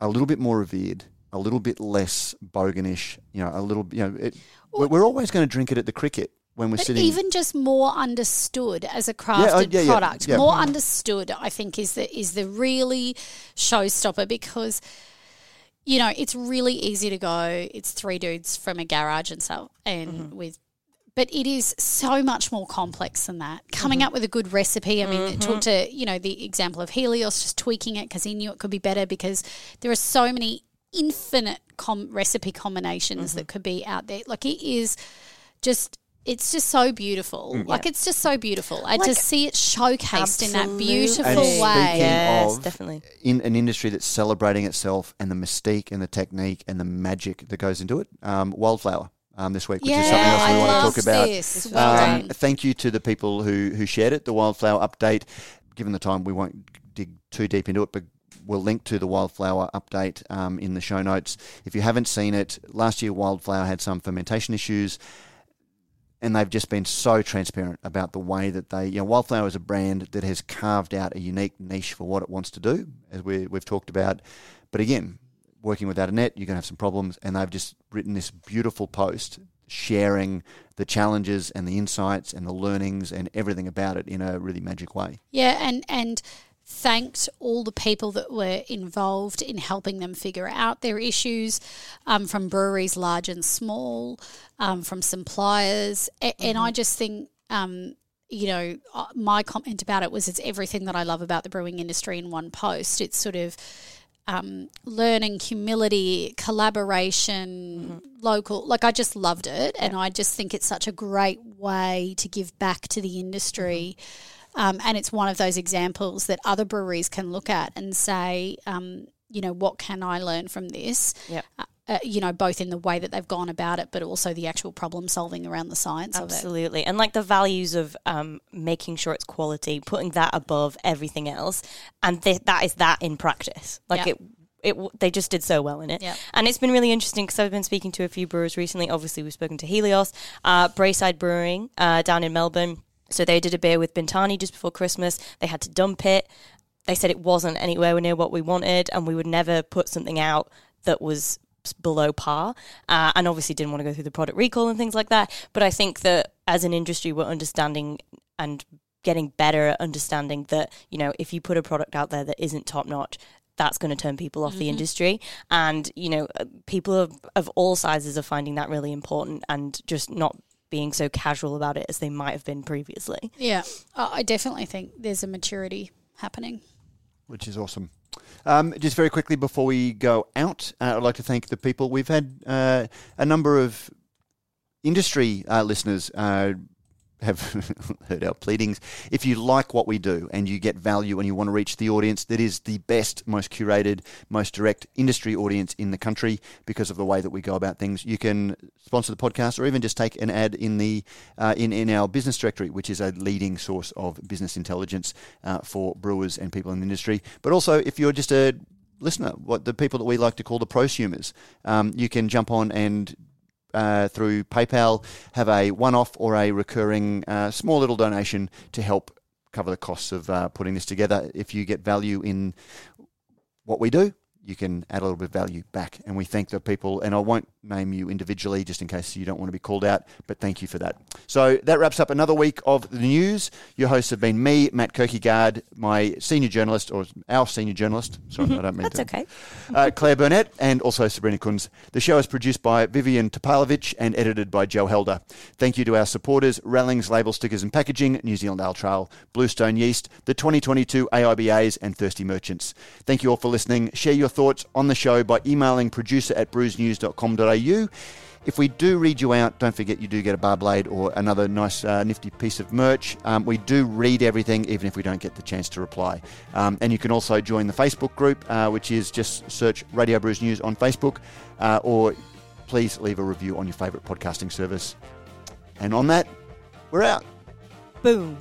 Speaker 1: a little bit more revered, a little bit less boganish, you know, a little, you know, it, we're we're always going to drink it at the cricket when we're
Speaker 2: But
Speaker 1: sitting.
Speaker 2: even just more understood as a
Speaker 1: oh,
Speaker 2: crafted
Speaker 1: yeah, yeah,
Speaker 2: product,
Speaker 1: yeah.
Speaker 2: more understood, I think is the is the really showstopper because you know it's really easy to go. It's three dudes from a garage and so and
Speaker 1: Mm-hmm.
Speaker 2: with. But it is so much more complex than that. Coming
Speaker 1: Mm-hmm.
Speaker 2: up with a good recipe. I mean, talk to you know the example of Helios just tweaking it because he knew it could be better because there are so many infinite com- recipe combinations
Speaker 1: Mm-hmm.
Speaker 2: that could be out there. Like it is just it's just so beautiful.
Speaker 1: Mm.
Speaker 2: Like it's just so beautiful. And
Speaker 3: Like,
Speaker 2: to see it showcased in that beautiful
Speaker 1: And
Speaker 2: way.
Speaker 3: Yes,
Speaker 1: of-
Speaker 3: definitely.
Speaker 1: in an industry that's celebrating itself and the mystique and the technique and the magic that goes into it. Um, Wildflower um, this week, which
Speaker 2: yeah,
Speaker 1: is something else we
Speaker 2: I
Speaker 1: want to talk about.
Speaker 2: this.
Speaker 3: Um,
Speaker 2: Well
Speaker 1: Um, thank you to the people who, who shared it, the Wildflower update. Given the time, we won't dig too deep into it, but we'll link to the Wildflower update um, in the show notes. If you haven't seen it, last year Wildflower had some fermentation issues. And they've just been so transparent about the way that they, you know, Wildflower is a brand that has carved out a unique niche for what it wants to do, as we, we've talked about. But again, working without a net, you're going to have some problems. And they've just written this beautiful post sharing the challenges and the insights and the learnings and everything about it in a really magic way.
Speaker 2: Yeah, and and thanked all the people that were involved in helping them figure out their issues, um, from breweries large and small, um, from suppliers, A- and I just think. Um, you know, uh, my comment about it was it's everything that I love about the brewing industry in one post. It's sort of um, learning, humility, collaboration, local. Like, I just loved it. And I just think it's such a great way to give back to the industry. Um, and it's one of those examples that other breweries can look at and say, um, you know, what can I learn from this?
Speaker 3: Yep.
Speaker 2: Uh, uh, you know, both in the way that they've gone about it, but also the actual problem solving around the science of it.
Speaker 3: Absolutely. And like the values of um, making sure it's quality, putting that above everything else. And th- that is that in practice. Like
Speaker 2: Yeah.
Speaker 3: it. It, they just did so well in it.
Speaker 2: Yeah.
Speaker 3: And it's been really interesting because I've been speaking to a few brewers recently. Obviously, we've spoken to Helios, uh, Braeside Brewing uh, down in Melbourne. So they did a beer with Bintani just before Christmas. They had to dump it. They said it wasn't anywhere near what we wanted, and we would never put something out that was below par. Uh, and obviously, didn't want to go through the product recall and things like that. But I think that as an industry, we're understanding and getting better at understanding that you know if you put a product out there that isn't top notch. That's going to turn people off the industry, and you know, uh, people of, of all sizes are finding that really important, and just not being so casual about it as they might have been previously.
Speaker 2: Yeah, I I definitely think there's a maturity happening.
Speaker 1: which is awesome. Um, just very quickly before we go out, uh, I'd like to thank the people. We've had uh, a number of industry uh, listeners uh, have heard our pleadings. If you like what we do and you get value and you want to reach the audience that is the best, most curated, most direct industry audience in the country because of the way that we go about things, you can sponsor the podcast or even just take an ad in the uh, in in our business directory, which is a leading source of business intelligence uh, for brewers and people in the industry. But also, if you're just a listener, what the people that we like to call the prosumers, um, you can jump on and uh, through PayPal have a one-off or a recurring uh, small little donation to help cover the costs of uh, putting this together. If you get value in what we do, you can add a little bit of value back. And we thank the people, and I won't name you individually just in case you don't want to be called out, but thank you for that. So that wraps up another week of the news. Your hosts have been me, Matt Kirkegaard, my senior journalist, or our senior journalist. Sorry, I don't mean that.
Speaker 3: That's
Speaker 1: to
Speaker 3: okay.
Speaker 1: uh, Claire Bennett, and also Sabrina Kunz. The show is produced by Vivian Topalovich and edited by Joe Helder. Thank you to our supporters, Rallings Label Stickers and Packaging, New Zealand Ale Trail, Bluestone Yeast, the 2022 AIBAs, and Thirsty Merchants. Thank you all for listening. Share your thoughts on the show by emailing producer at brewsnews.com.au. If we do read you out, don't forget you do get a bar blade or another nice uh, nifty piece of merch. Um, we do read everything, even if we don't get the chance to reply. Um, and you can also join the Facebook group, uh, which is just search Radio Brews News on Facebook, uh, or please leave a review on your favourite podcasting service. And on that, we're out.
Speaker 3: Boom.